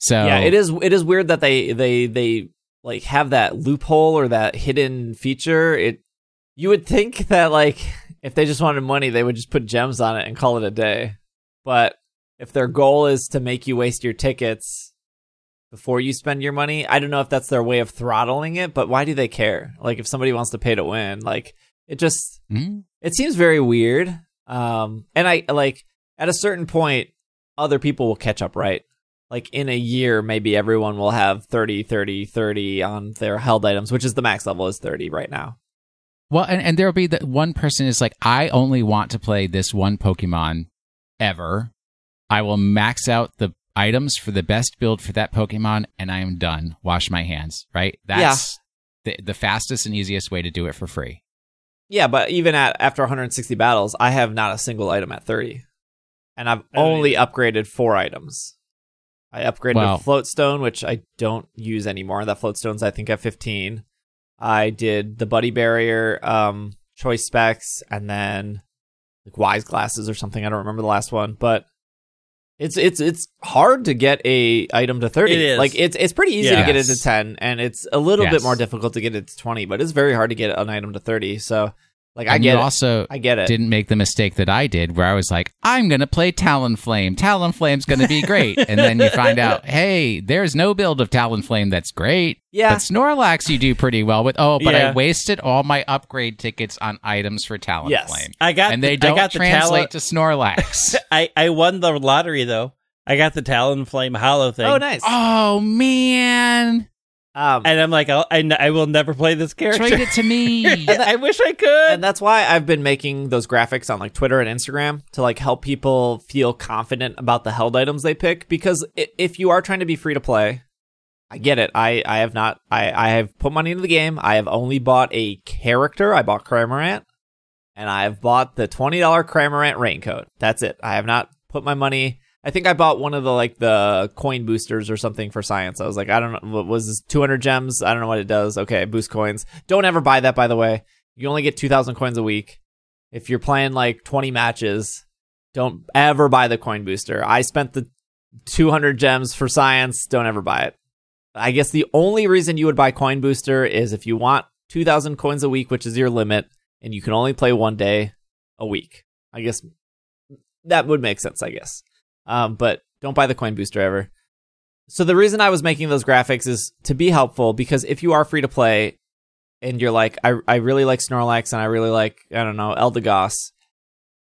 So yeah it is it is weird that they they they like have that loophole or that hidden feature. It you would think that like if they just wanted money they would just put gems on it and call it a day. But if their goal is to make you waste your tickets before you spend your money i don't know if that's their way of throttling it but why do they care? Like if somebody wants to pay to win like it just Mhm. it seems very weird. Um and i like at a certain point other people will catch up right like in a year maybe everyone will have 30 30 30 on their held items which is the max level is 30 right now Well, and, and there'll be that one person is like, I only want to play this one Pokemon ever. I will max out the items for the best build for that Pokemon, and I am done. Wash my hands. Right? That's the the fastest and easiest way to do it for free. yeah but even at after 160 battles i have not a single item at 30 and i've I don't only upgraded four items i upgraded Wow. a float stone which i don't use anymore. That float stone's i think at 15 i did the buddy barrier um choice specs and then like wise glasses or something. I don't remember the last one but it's it's it's hard to get a item to 30 It is. like it's it's pretty easy to get it to 10 and it's a little bit more difficult to get it to 20 but it's very hard to get an item to 30 so like i get you it also i get it didn't make the mistake that I did, where I was like, I'm going to play Talonflame. Talonflame's going to be great. and then you find out, hey, there's no build of Talonflame that's great. yeah But Snorlax you do pretty well with. Oh, but Yeah. I wasted all my upgrade tickets on items for Talonflame. Yes. I got and the, they I don't got the translate to Snorlax. I, I won the lottery though. I got the Talonflame Hollow thing. oh nice oh man, um And I'm like, I'll, I, n- I will never play this character. trade it to me. I wish I could. and that's why I've been making those graphics on like Twitter and Instagram to like help people feel confident about the held items they pick. Because if you are trying to be free to play, I get it. I I have not. I I have put money into the game. I have only bought a character. I bought Cramorant, and I have bought the twenty dollar Cramorant raincoat. That's it. I have not put my money. I think I bought one of the like the coin boosters or something for science. I was like, I don't know, what was this 200 gems? I don't know what it does. Okay, boost coins. Don't ever buy that, by the way. You only get 2,000 coins a week. If you're playing like 20 matches, don't ever buy the coin booster. I spent the 200 gems for science. Don't ever buy it. I guess the only reason you would buy coin booster is if you want 2,000 coins a week, which is your limit, and you can only play one day a week. I guess that would make sense, I guess. Um, but don't buy the coin booster ever. So the reason I was making those graphics is to be helpful because if you are free to play and you're like, I, I really like Snorlax and I really like, I don't know, Eldegoss,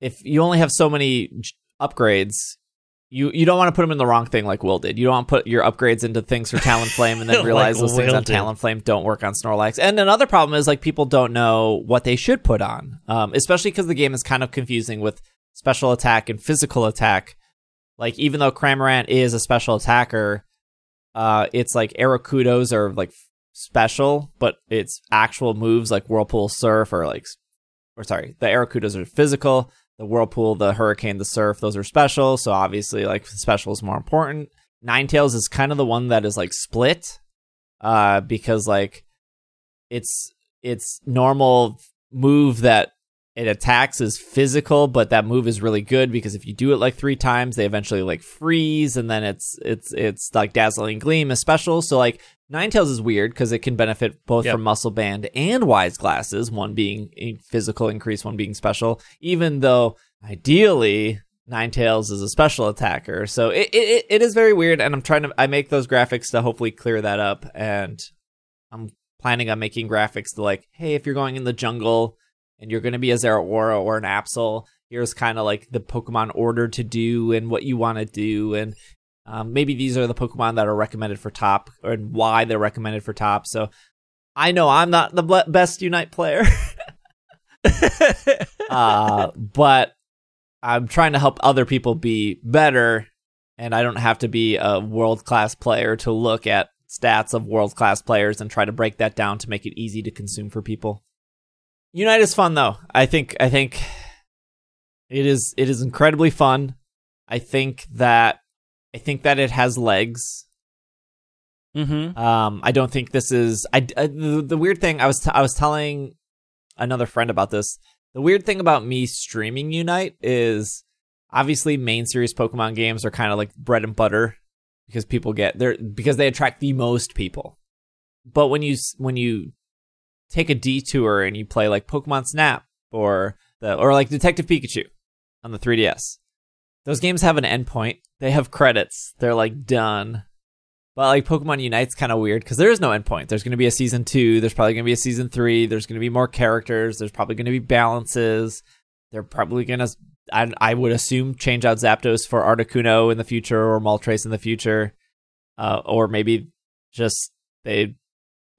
if you only have so many j- upgrades, you, you don't want to put them in the wrong thing like Will did. You don't want to put your upgrades into things for Talonflame and then Like realize those things Will on did. Talonflame don't work on Snorlax. And another problem is like people don't know what they should put on, um, especially because the game is kind of confusing with special attack and physical attack. Like even though Cramorant is a special attacker, uh, it's like Arrokudas are like special, but its actual moves like Whirlpool Surf or like, or sorry, the Arrokudas are physical. the whirlpool, the hurricane, the surf, those are special. So obviously, like special is more important. Ninetales is kind of the one that is like split, uh, because like it's it's normal move that it attacks is physical, but that move is really good because if you do it like three times, they eventually like freeze, and then it's it's it's like dazzling gleam is special. So like Ninetales is weird because it can benefit both Yep. from muscle band and wise glasses, one being a physical increase, one being special. Even though ideally Ninetales is a special attacker, so it, it it is very weird. And I'm trying to I make those graphics to hopefully clear that up, and I'm planning on making graphics to like, hey, if you're going in the jungle and you're going to be a Zeraora or an Absol, here's kind of like the Pokemon order to do and what you want to do. And um, maybe these are the Pokemon that are recommended for top and why they're recommended for top. So I know I'm not the ble- best Unite player, uh, but I'm trying to help other people be better. And I don't have to be a world class player to look at stats of world class players and try to break that down to make it easy to consume for people. Unite is fun though. I think I think it is it is incredibly fun. I think that I think that it has legs. mm-hmm. Um, I don't think this is. I, I- the, the weird thing I was t- I was telling another friend about this. The weird thing about me streaming Unite is obviously main series Pokemon games are kind of like bread and butter because people get there because they attract the most people. But when you when you take a detour and you play like Pokemon Snap or the or like Detective Pikachu on the 3DS, those games have an endpoint. They have credits. They're like done. But like Pokemon Unite's kind of weird because there is no endpoint. There's going to be a season two. There's probably going to be a season three. There's going to be more characters. There's probably going to be balances. They're probably going to, I, I would assume, change out Zapdos for Articuno in the future or Moltres in the future. Uh, or maybe just they,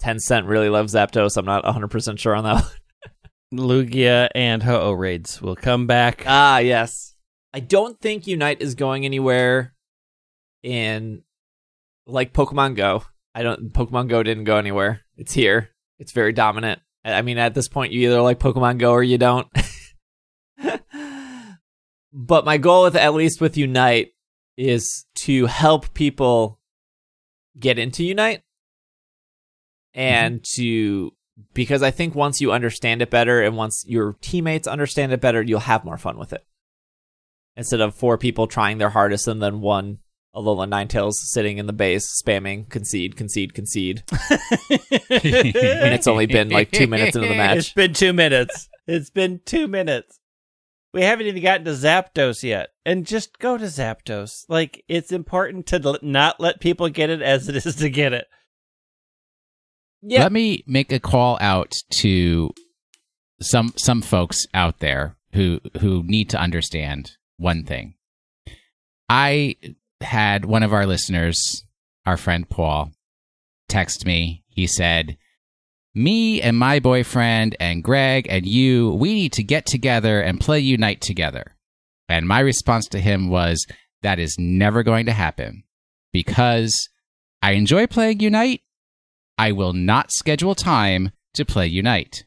Tencent really loves Zapdos. I'm not 100% sure on that. Lugia and Ho-Oh raids will come back. Ah, yes. I don't think Unite is going anywhere in like Pokemon Go. I don't Pokemon Go didn't go anywhere. It's here. It's very dominant. I I mean at this point you either like Pokemon Go or you don't. but my goal with at least with Unite is to help people get into Unite Mm-hmm. and to because I think once you understand it better and once your teammates understand it better, you'll have more fun with it. Instead of four people trying their hardest and then one Alola Ninetales sitting in the base spamming concede, concede, concede. and it's only been, like, two minutes into the match. It's been two minutes. It's been two minutes. We haven't even gotten to Zapdos yet. And just go to Zapdos. Like, it's important to not let people get it as it is to get it. Yeah. Let me make a call out to some some folks out there who who need to understand one thing. I had one of our listeners, our friend Paul, text me. He said, "Me and my boyfriend and Greg and you, we need to get together and play Unite together." And my response to him was, "That is never going to happen because I enjoy playing Unite." I will not schedule time to play Unite.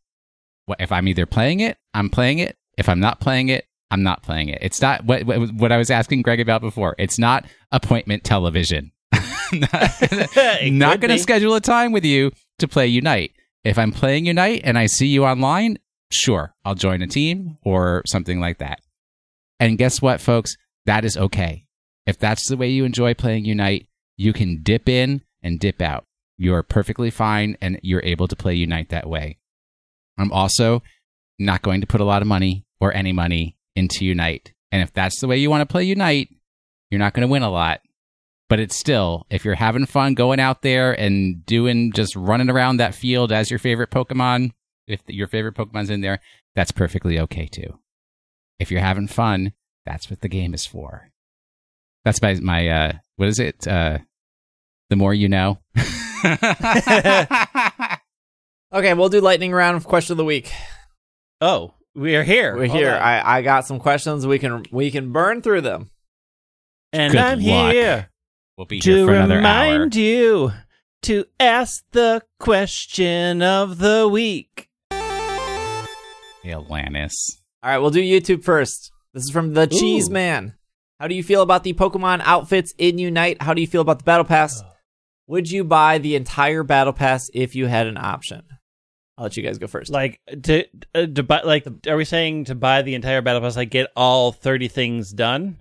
If I'm either playing it, I'm playing it. If I'm not playing it, I'm not playing it. It's not what, what, I was asking Greg about before. It's not appointment television. It not going to schedule a time with you to play Unite. If I'm playing Unite and I see you online, sure, I'll join a team or something like that. And guess what, folks? That is okay. If that's the way you enjoy playing Unite, you can dip in and dip out. You're perfectly fine and you're able to play Unite that way. I'm also not going to put a lot of money or any money into Unite. And if that's the way you want to play Unite, you're not going to win a lot. But it's still, if you're having fun going out there and doing just running around that field as your favorite Pokemon, if your favorite Pokemon's in there, that's perfectly okay too. If you're having fun, that's what the game is for. That's my, my uh, what is it? Uh, the more you know. Okay, we'll do lightning round of question of the week. Oh, we are here. We're Hold here. on. I, I got some questions. We can we can burn through them. and Good I'm luck. here we'll be here to for another remind you to ask the question of the week. hour. Atlantis. All right, we'll do YouTube first. This is from the Cheese Man. How do you feel about the Pokemon outfits in Unite? How do you feel about the Battle Pass? Would you buy the entire Battle Pass if you had an option? I'll let you guys go first. Like to uh, to buy like are we saying to buy the entire battle pass like get all 30 things done?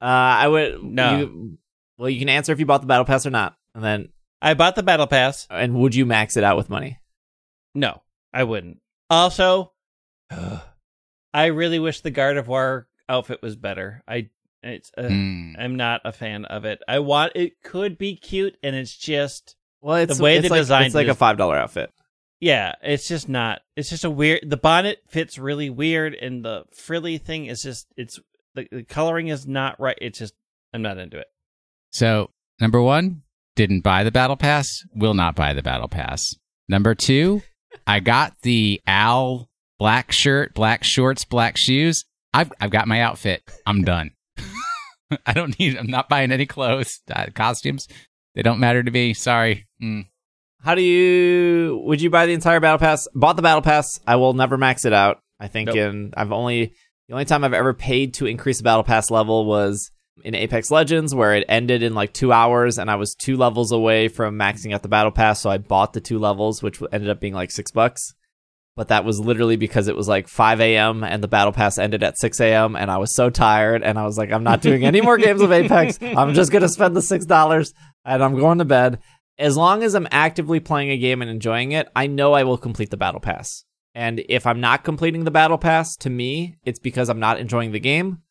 Uh, I would No. You, well, you can answer if you bought the battle pass or not, and then I bought the battle pass. and would you max it out with money? No, I wouldn't. Also, I really wish the Gardevoir outfit was better. I it's uh, Mm. I'm not a fan of it. I want it could be cute and it's just Well, it's the way it's they like, designed it's like it a five dollar outfit. yeah, it's just not. It's just a weird. The bonnet fits really weird, and the frilly thing is just. It's the, the coloring is not right. It's just. I'm not into it. So, number one, didn't buy the battle pass, will not buy the battle pass. Number two, I got the Al black shirt, black shorts, black shoes. I've I've got my outfit. I'm done. I don't need. I'm not buying any clothes, uh, costumes. They don't matter to me. Sorry. Mm. How do you? Would you buy the entire battle pass? Bought the battle pass. I will never max it out. I think Nope. in I've only the only time I've ever paid to increase the battle pass level was in Apex Legends, where it ended in like two hours, and I was two levels away from maxing out the battle pass. So I bought the two levels, which ended up being like six bucks. But that was literally because it was like 5 a.m. and the battle pass ended at 6 a.m. and I was so tired and I was like, I'm not doing any more games of Apex. I'm just gonna spend the six dollars and I'm going to bed as long as I'm actively playing a game and enjoying it, I know I will complete the battle pass. And if I'm not completing the battle pass, to me, it's because I'm not enjoying the game.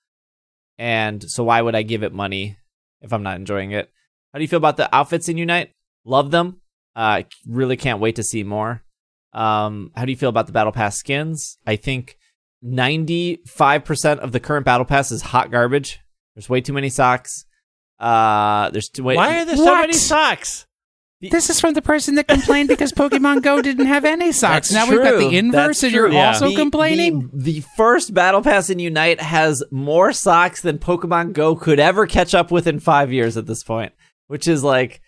And so why would I give it money if I'm not enjoying it? How do you feel about the outfits in Unite? Love them. Uh, really can't wait to see more. Um, how do you feel about the battle pass skins? I think 95% of the current battle pass is hot garbage. There's way too many socks. Uh, there's too, way, Why are there so What? many socks? This is from the person that complained because Pokemon Go didn't have any socks. That's now we've got the inverse, That's and you're true. Yeah. also The- complaining. The, the first battle pass in Unite has more socks than Pokemon Go could ever catch up with in five years at this point, which is like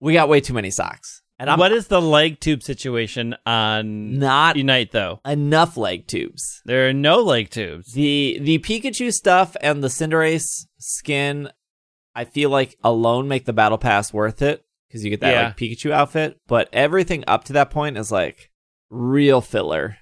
we got way too many socks, and I'm what is the leg tube situation on not Unite though? enough leg tubes. There are no leg tubes. The the Pikachu stuff and the Cinderace skin, I feel like alone make the battle pass worth it because you get that Yeah. like Pikachu outfit. But everything up to that point is like real filler.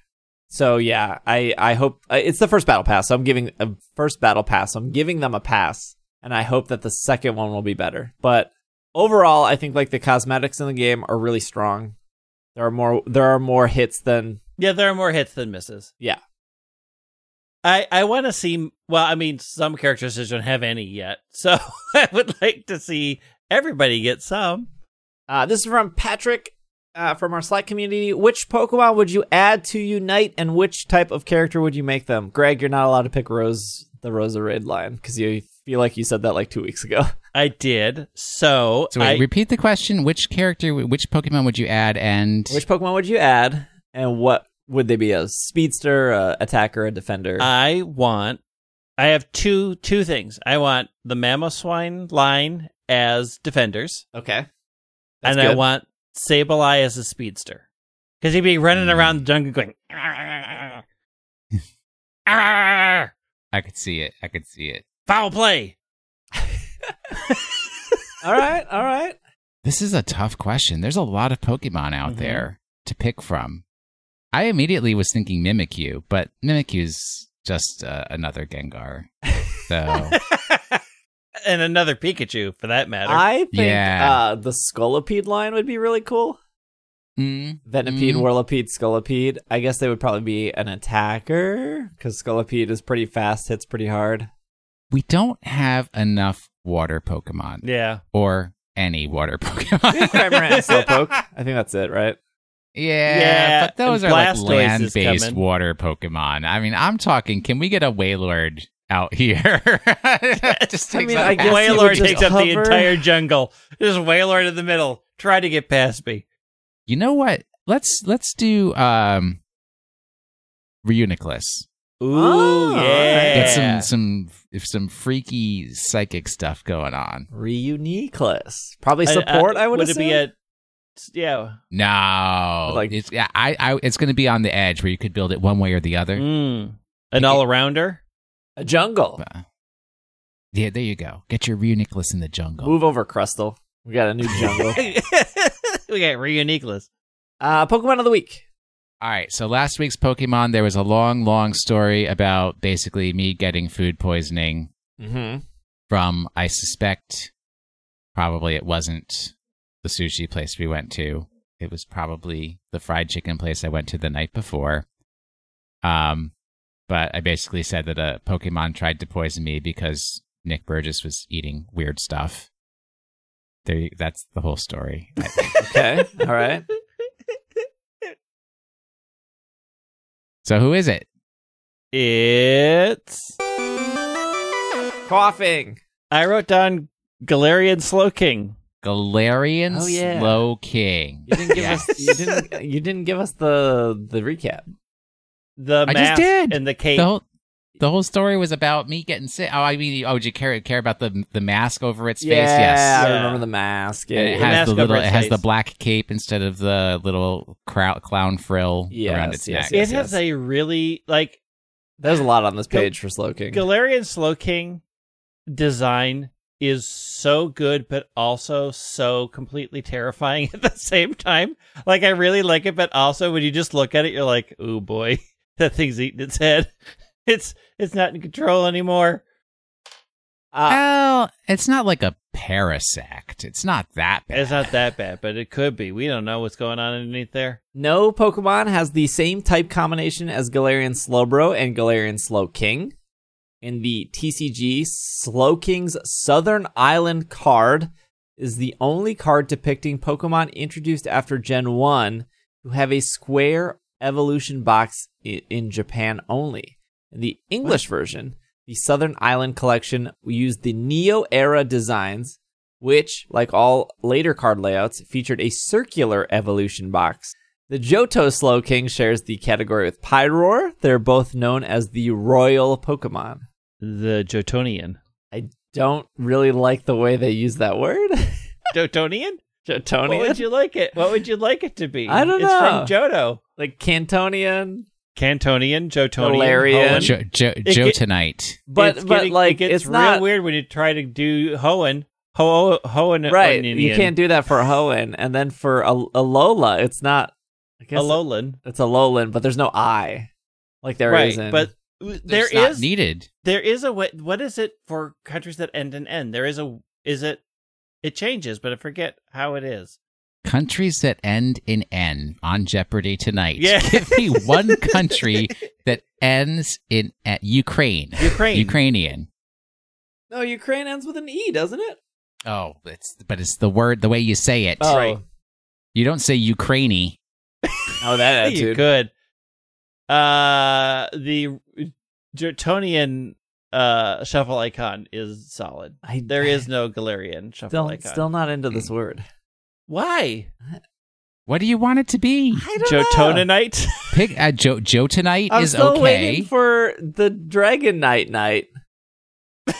So yeah, I I hope uh, it's the first battle pass. So I'm giving a first battle pass. So I'm giving them a pass, and I hope that the second one will be better. But overall, I think like the cosmetics in the game are really strong. There are more there are more hits than Yeah, there are more hits than misses. yeah. I I want to see. Well, I mean, some characters just don't have any yet, so I would like to see everybody get some. Uh, this is from Patrick uh, from our Slack community. Which Pokemon would you add to Unite, and which type of character would you make them? Greg, you're not allowed to pick Rose, the Rosa Roserade line, because you feel like you said that like two weeks ago. I did. So, So wait, I, repeat the question. Which character, which Pokemon would you add? And which Pokemon would you add, and what would they be? A speedster, a attacker, a defender? I want. I have two two things. I want the Mamoswine line as defenders, okay, That's and I good. want Sableye as a speedster because he'd be running Mm. around the jungle going. "Arr, arr, I could see it. I could see it. Foul play. all right, all right. This is a tough question. There's a lot of Pokemon out Mhm. there to pick from. I immediately was thinking Mimikyu, but Mimikyu's just uh, another Gengar. So and another Pikachu for that matter. I think Yeah. uh, the Scolipede line would be really cool. mm, Venipede, Mm. Whirlipede, Scolipede. I guess they would probably be an attacker because Scolipede is pretty fast, hits pretty hard. We don't have enough water Pokemon yeah. or any water We have Cramorant and Pokemon. Slowpoke. I think that's it, right? yeah, Yeah, but those are like land-based water Pokemon. I mean, I'm talking. Can we get a Wailord out here? Just I takes mean, up I guess half- you would Wailord just takes up the entire jungle. There's Wailord in the middle. Try to get past me. You know what? Let's let's do um Reuniclus. Ooh, Oh, yeah. Get some some if some freaky psychic stuff going on. Reuniclus. Probably support, uh, I would, Would assume. it be a? Yeah. No, Like- it's yeah, I, I it's going to be on the edge where you could build it one way or the other. Mm. An all arounder. A jungle. Uh, yeah, there you go. Get your Reuniclus in the jungle. Move over, Crustle. We got a new jungle. we got Reuniclus. uh, Pokemon of the week. All right, so last week's Pokemon, there was a long, long story about basically me getting food poisoning Mm-hmm. from, I suspect, probably it wasn't the sushi place we went to. It was probably the fried chicken place I went to the night before. Um, but I basically said that a Pokemon tried to poison me because Nick Burgess was eating weird stuff. There, you- that's the whole story. Okay. All right. So who is it? It's. Coughing. I wrote down Galarian Slowking. Galarian Oh, yeah. Slowking. You didn't give Yes. us. You didn't. You didn't give us the the recap. The I just did. and the cape. the whole the whole story was about me getting sick. Oh, I mean, oh, did you care care about the the mask over its face? Yeah, Yes. I remember the mask. Yeah, And it yeah. has mask the little. It its has the black cape instead of the little crow, clown frill Yes, around its yes, neck. yes. it has a really like There's a lot on this Gal- page for Slowking. Galarian Slowking design is so good, but also so completely terrifying at the same time. Like I really like it, but also when you just look at it, you're like, "Oh boy, that thing's eating its head. It's it's not in control anymore." Uh, Well, it's not like a parasect. It's not that bad. It's not that bad, but it could be. We don't know what's going on underneath there. no Pokemon has the same type combination as Galarian Slowbro and Galarian Slowking. In the TCG, Slowking's Southern Island card is the only card depicting Pokemon introduced after Gen 1 who have a square evolution box in Japan only. In the English version, the Southern Island collection used the Neo era designs, which, like all later card layouts, featured a circular evolution box. The Johto Slowking shares the category with Pyroar. They're both known as the Royal Pokemon. The Johtonian. I don't really like the way they use that word. Johtonian? Johtonian? What would you like it? What would you like it to be? I don't it's know. from Johto. like Kantonian? Kantonian, Johtonian, Galarian. Hoenn. Jo, jo, get- Joe tonight. But It's but getting- like it gets it's real not weird when you try to do Hoenn. Ho Hoenn. right. Hoennian. You can't do that for Hoenn, and then for a, Alola, it's not. I guess Alolan. it's Alolan, but there's no I, like there right, is in. but there It's not needed. there is a way. What is it for countries that end in N? There is a is it? It changes, but I forget how it is. Countries that end in N on Jeopardy tonight. Yeah. Give me one country that ends in uh, Ukraine. Ukraine. Ukrainian. no, Ukraine ends with an E, doesn't it? Oh, it's but it's the word the way you say it. Oh, Right. You don't say Ukraine. oh, that you attitude. could. Uh, the Johtonian uh shuffle icon is solid. I, There is no Galarian shuffle still icon. still not into this word. Why? What do you want it to be? I don't know. Pick uh, Joe Joe tonight I'm is still okay. waiting for the Dragon Knight night.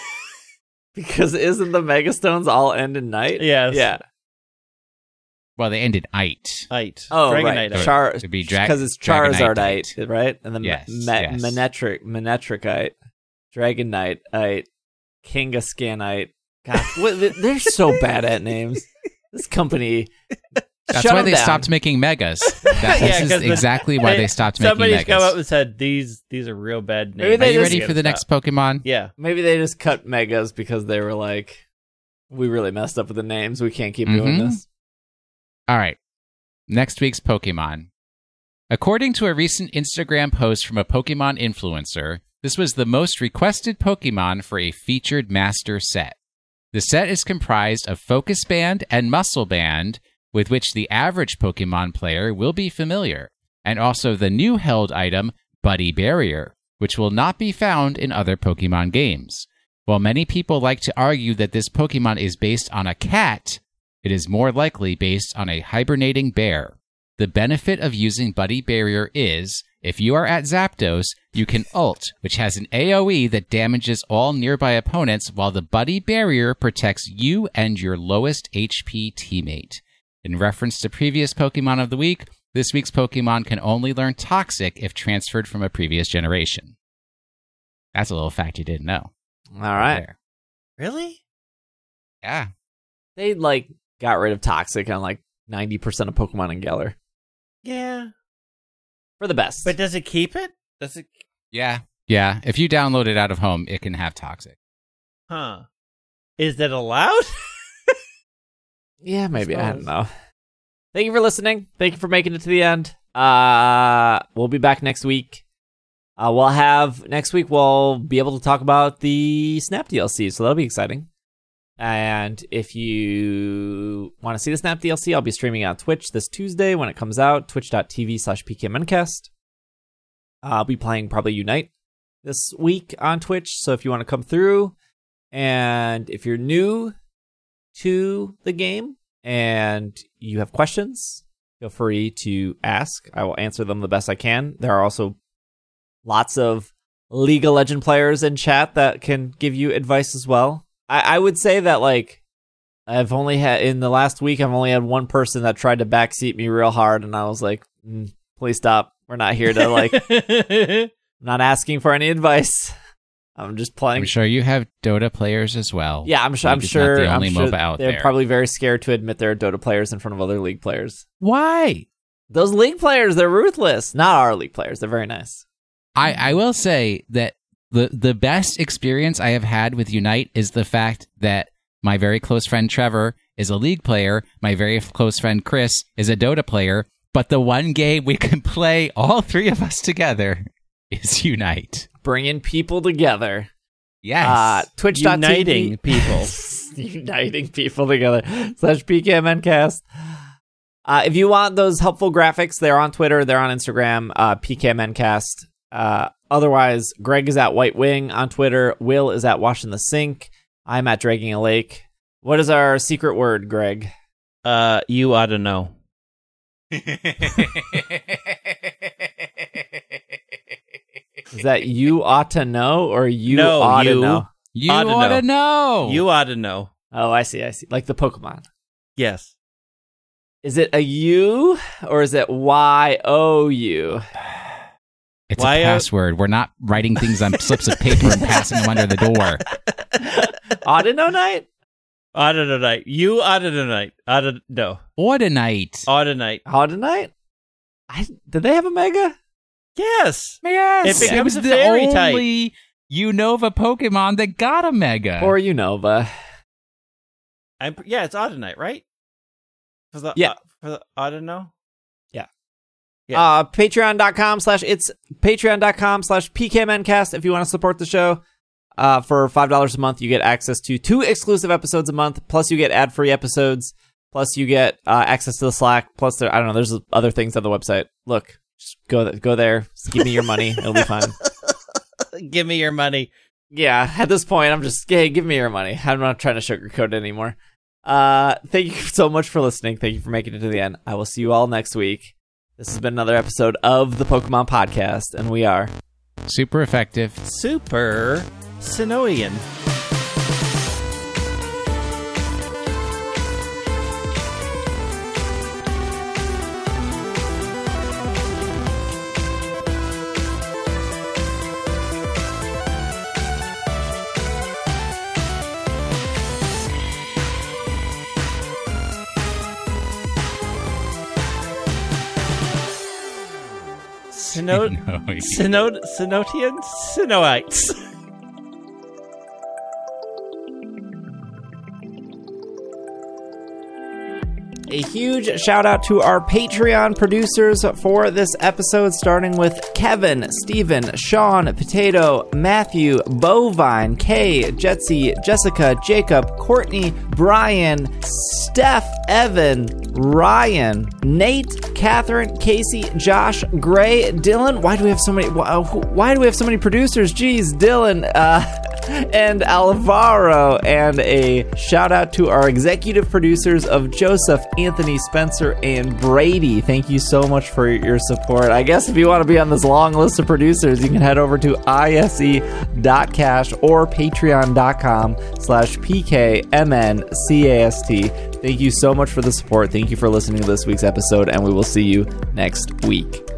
because isn't the Megastones all end in night? Yes. Yeah. well, they ended it. Ite. Oh, Dragonite. right. Ite. Char- To be dra- because it's Dragonite Charizardite, right? And then Yes, me- yes. Manectric, Manectricite, Dragonite, Kangaskhanite. God, what, they're so bad at names. This company. That's shut why they down. stopped making megas. That, Yeah, this 'cause is exactly why they stopped making Somebody's megas. Somebody's come up and said these these are real bad names. Maybe Are they you ready for the next Pokemon? Yeah. Maybe they just cut megas because they were like, we really messed up with the names. We can't keep doing Mhm. this. All right. Next week's Pokemon. According to a recent Instagram post from a Pokemon influencer, this was the most requested Pokemon for a featured master set. The set is comprised of Focus Band and Muscle Band, with which the average Pokemon player will be familiar, and also the new held item, Buddy Barrier, which will not be found in other Pokemon games. While many people like to argue that this Pokemon is based on a cat, it is more likely based on a hibernating bear. The benefit of using Buddy Barrier is if you are at Zapdos, you can ult, which has an AoE that damages all nearby opponents, while the Buddy Barrier protects you and your lowest HP teammate. In reference to previous Pokemon of the week, this week's Pokemon can only learn Toxic if transferred from a previous generation. That's a little fact you didn't know. All right. There. Really? Yeah. They like got rid of toxic on like 90% of Pokemon in Galar. Yeah. For the best. But does it keep it? Does it? Yeah. Yeah. If you download it out of home, it can have toxic. Huh? Is that allowed? yeah, maybe. I don't know. Thank you for listening. Thank you for making it to the end. Uh, we'll be back next week. Uh, we'll have next week. We'll be able to talk about the Snap DLC, so that'll be exciting. And if you want to see the Snap DLC, I'll be streaming on Twitch this Tuesday when it comes out. Twitch.tv slash PKMNcast. I'll be playing probably Unite this week on Twitch. So if you want to come through, and if you're new to the game and you have questions, feel free to ask. I will answer them the best I can. There are also lots of League of Legend players in chat that can give you advice as well. I, I would say that like I've only had in the last week I've only had one person that tried to backseat me real hard, and I was like, mm, please stop. We're not here to like. I'm not asking for any advice. I'm just playing. I'm sure you have Dota players as well. Yeah, I'm sure. I'm League is not sure. the only I'm sure MOBA out they're there. probably very scared to admit they're Dota players in front of other league players. Why? Those league players, they're ruthless. Not our league players. They're very nice. I, I will say that the the best experience I have had with Unite is the fact that my very close friend Trevor is a league player, my very close friend Chris is a Dota player, but the one game we can play all three of us together is Unite. Bringing people together. Yes. Uh, Twitch.tv. Uniting people. Uniting people together. Slash PKMNcast. Uh, if you want those helpful graphics, they're on Twitter, they're on Instagram, uh, PKMNcast. Uh, otherwise, Greg is at White Wing on Twitter. Will is at Washing the Sink. I'm at Dragging a Lake. What is our secret word, Greg? Uh, you ought to know. Is that you ought to know or you No, ought to know? you Ought to ought to know. You ought to know. Oh, I see, I see. Like the Pokemon. Yes. Is it a U or is it Y O U? It's Why a are- password. We're not writing things on slips of paper and passing them under the door. Audino night? Ought to night. You ought to night. Ought to no. Ordinite. Ought. Audinite? I did they have a mega? Yes. Yes. It becomes was a the fairy type. only Unova Pokemon that got a Mega. Or Unova? I'm yeah. It's ought to night, right? For the Yeah. uh, for the ought to know. Yeah. Uh patreon.com slash it's patreon.com slash pkmncast if you want to support the show. Uh for five dollars a month you get access to two exclusive episodes a month, plus you get ad free episodes, plus you get uh access to the Slack, plus there I don't know, there's other things on the website. Look, just go go there, just give me your money, it'll be fine. Give me your money. yeah, at this point, I'm just, hey, give me your money. I'm not trying to sugarcoat it anymore. Uh, thank you so much for listening. Thank you for making it to the end. I will see you all next week. This has been another episode of the Pokemon Podcast, and we are. Super effective. Super Sinoian. Sino- No, Sinotians? Sinoites. A huge shout out to our Patreon producers for this episode, starting with Kevin, Steven, Sean, Potato, Matthew, Bovine, Kay, Jetsy, Jessica, Jacob, Courtney, Brian, Steph, Evan, Ryan, Nate, Catherine, Casey, Josh, Gray, Dylan. Why do we have so many? Why, why do we have so many producers? Jeez, Dylan. Uh, and Alvaro, and a shout out to our executive producers of Joseph, Anthony, Spencer, and Brady. Thank you so much for your support. I guess if you want to be on this long list of producers, you can head over to ise.cash or patreon.com slash pkmncast. Thank you so much for the support. Thank you for listening to this week's episode, and we will see you next week.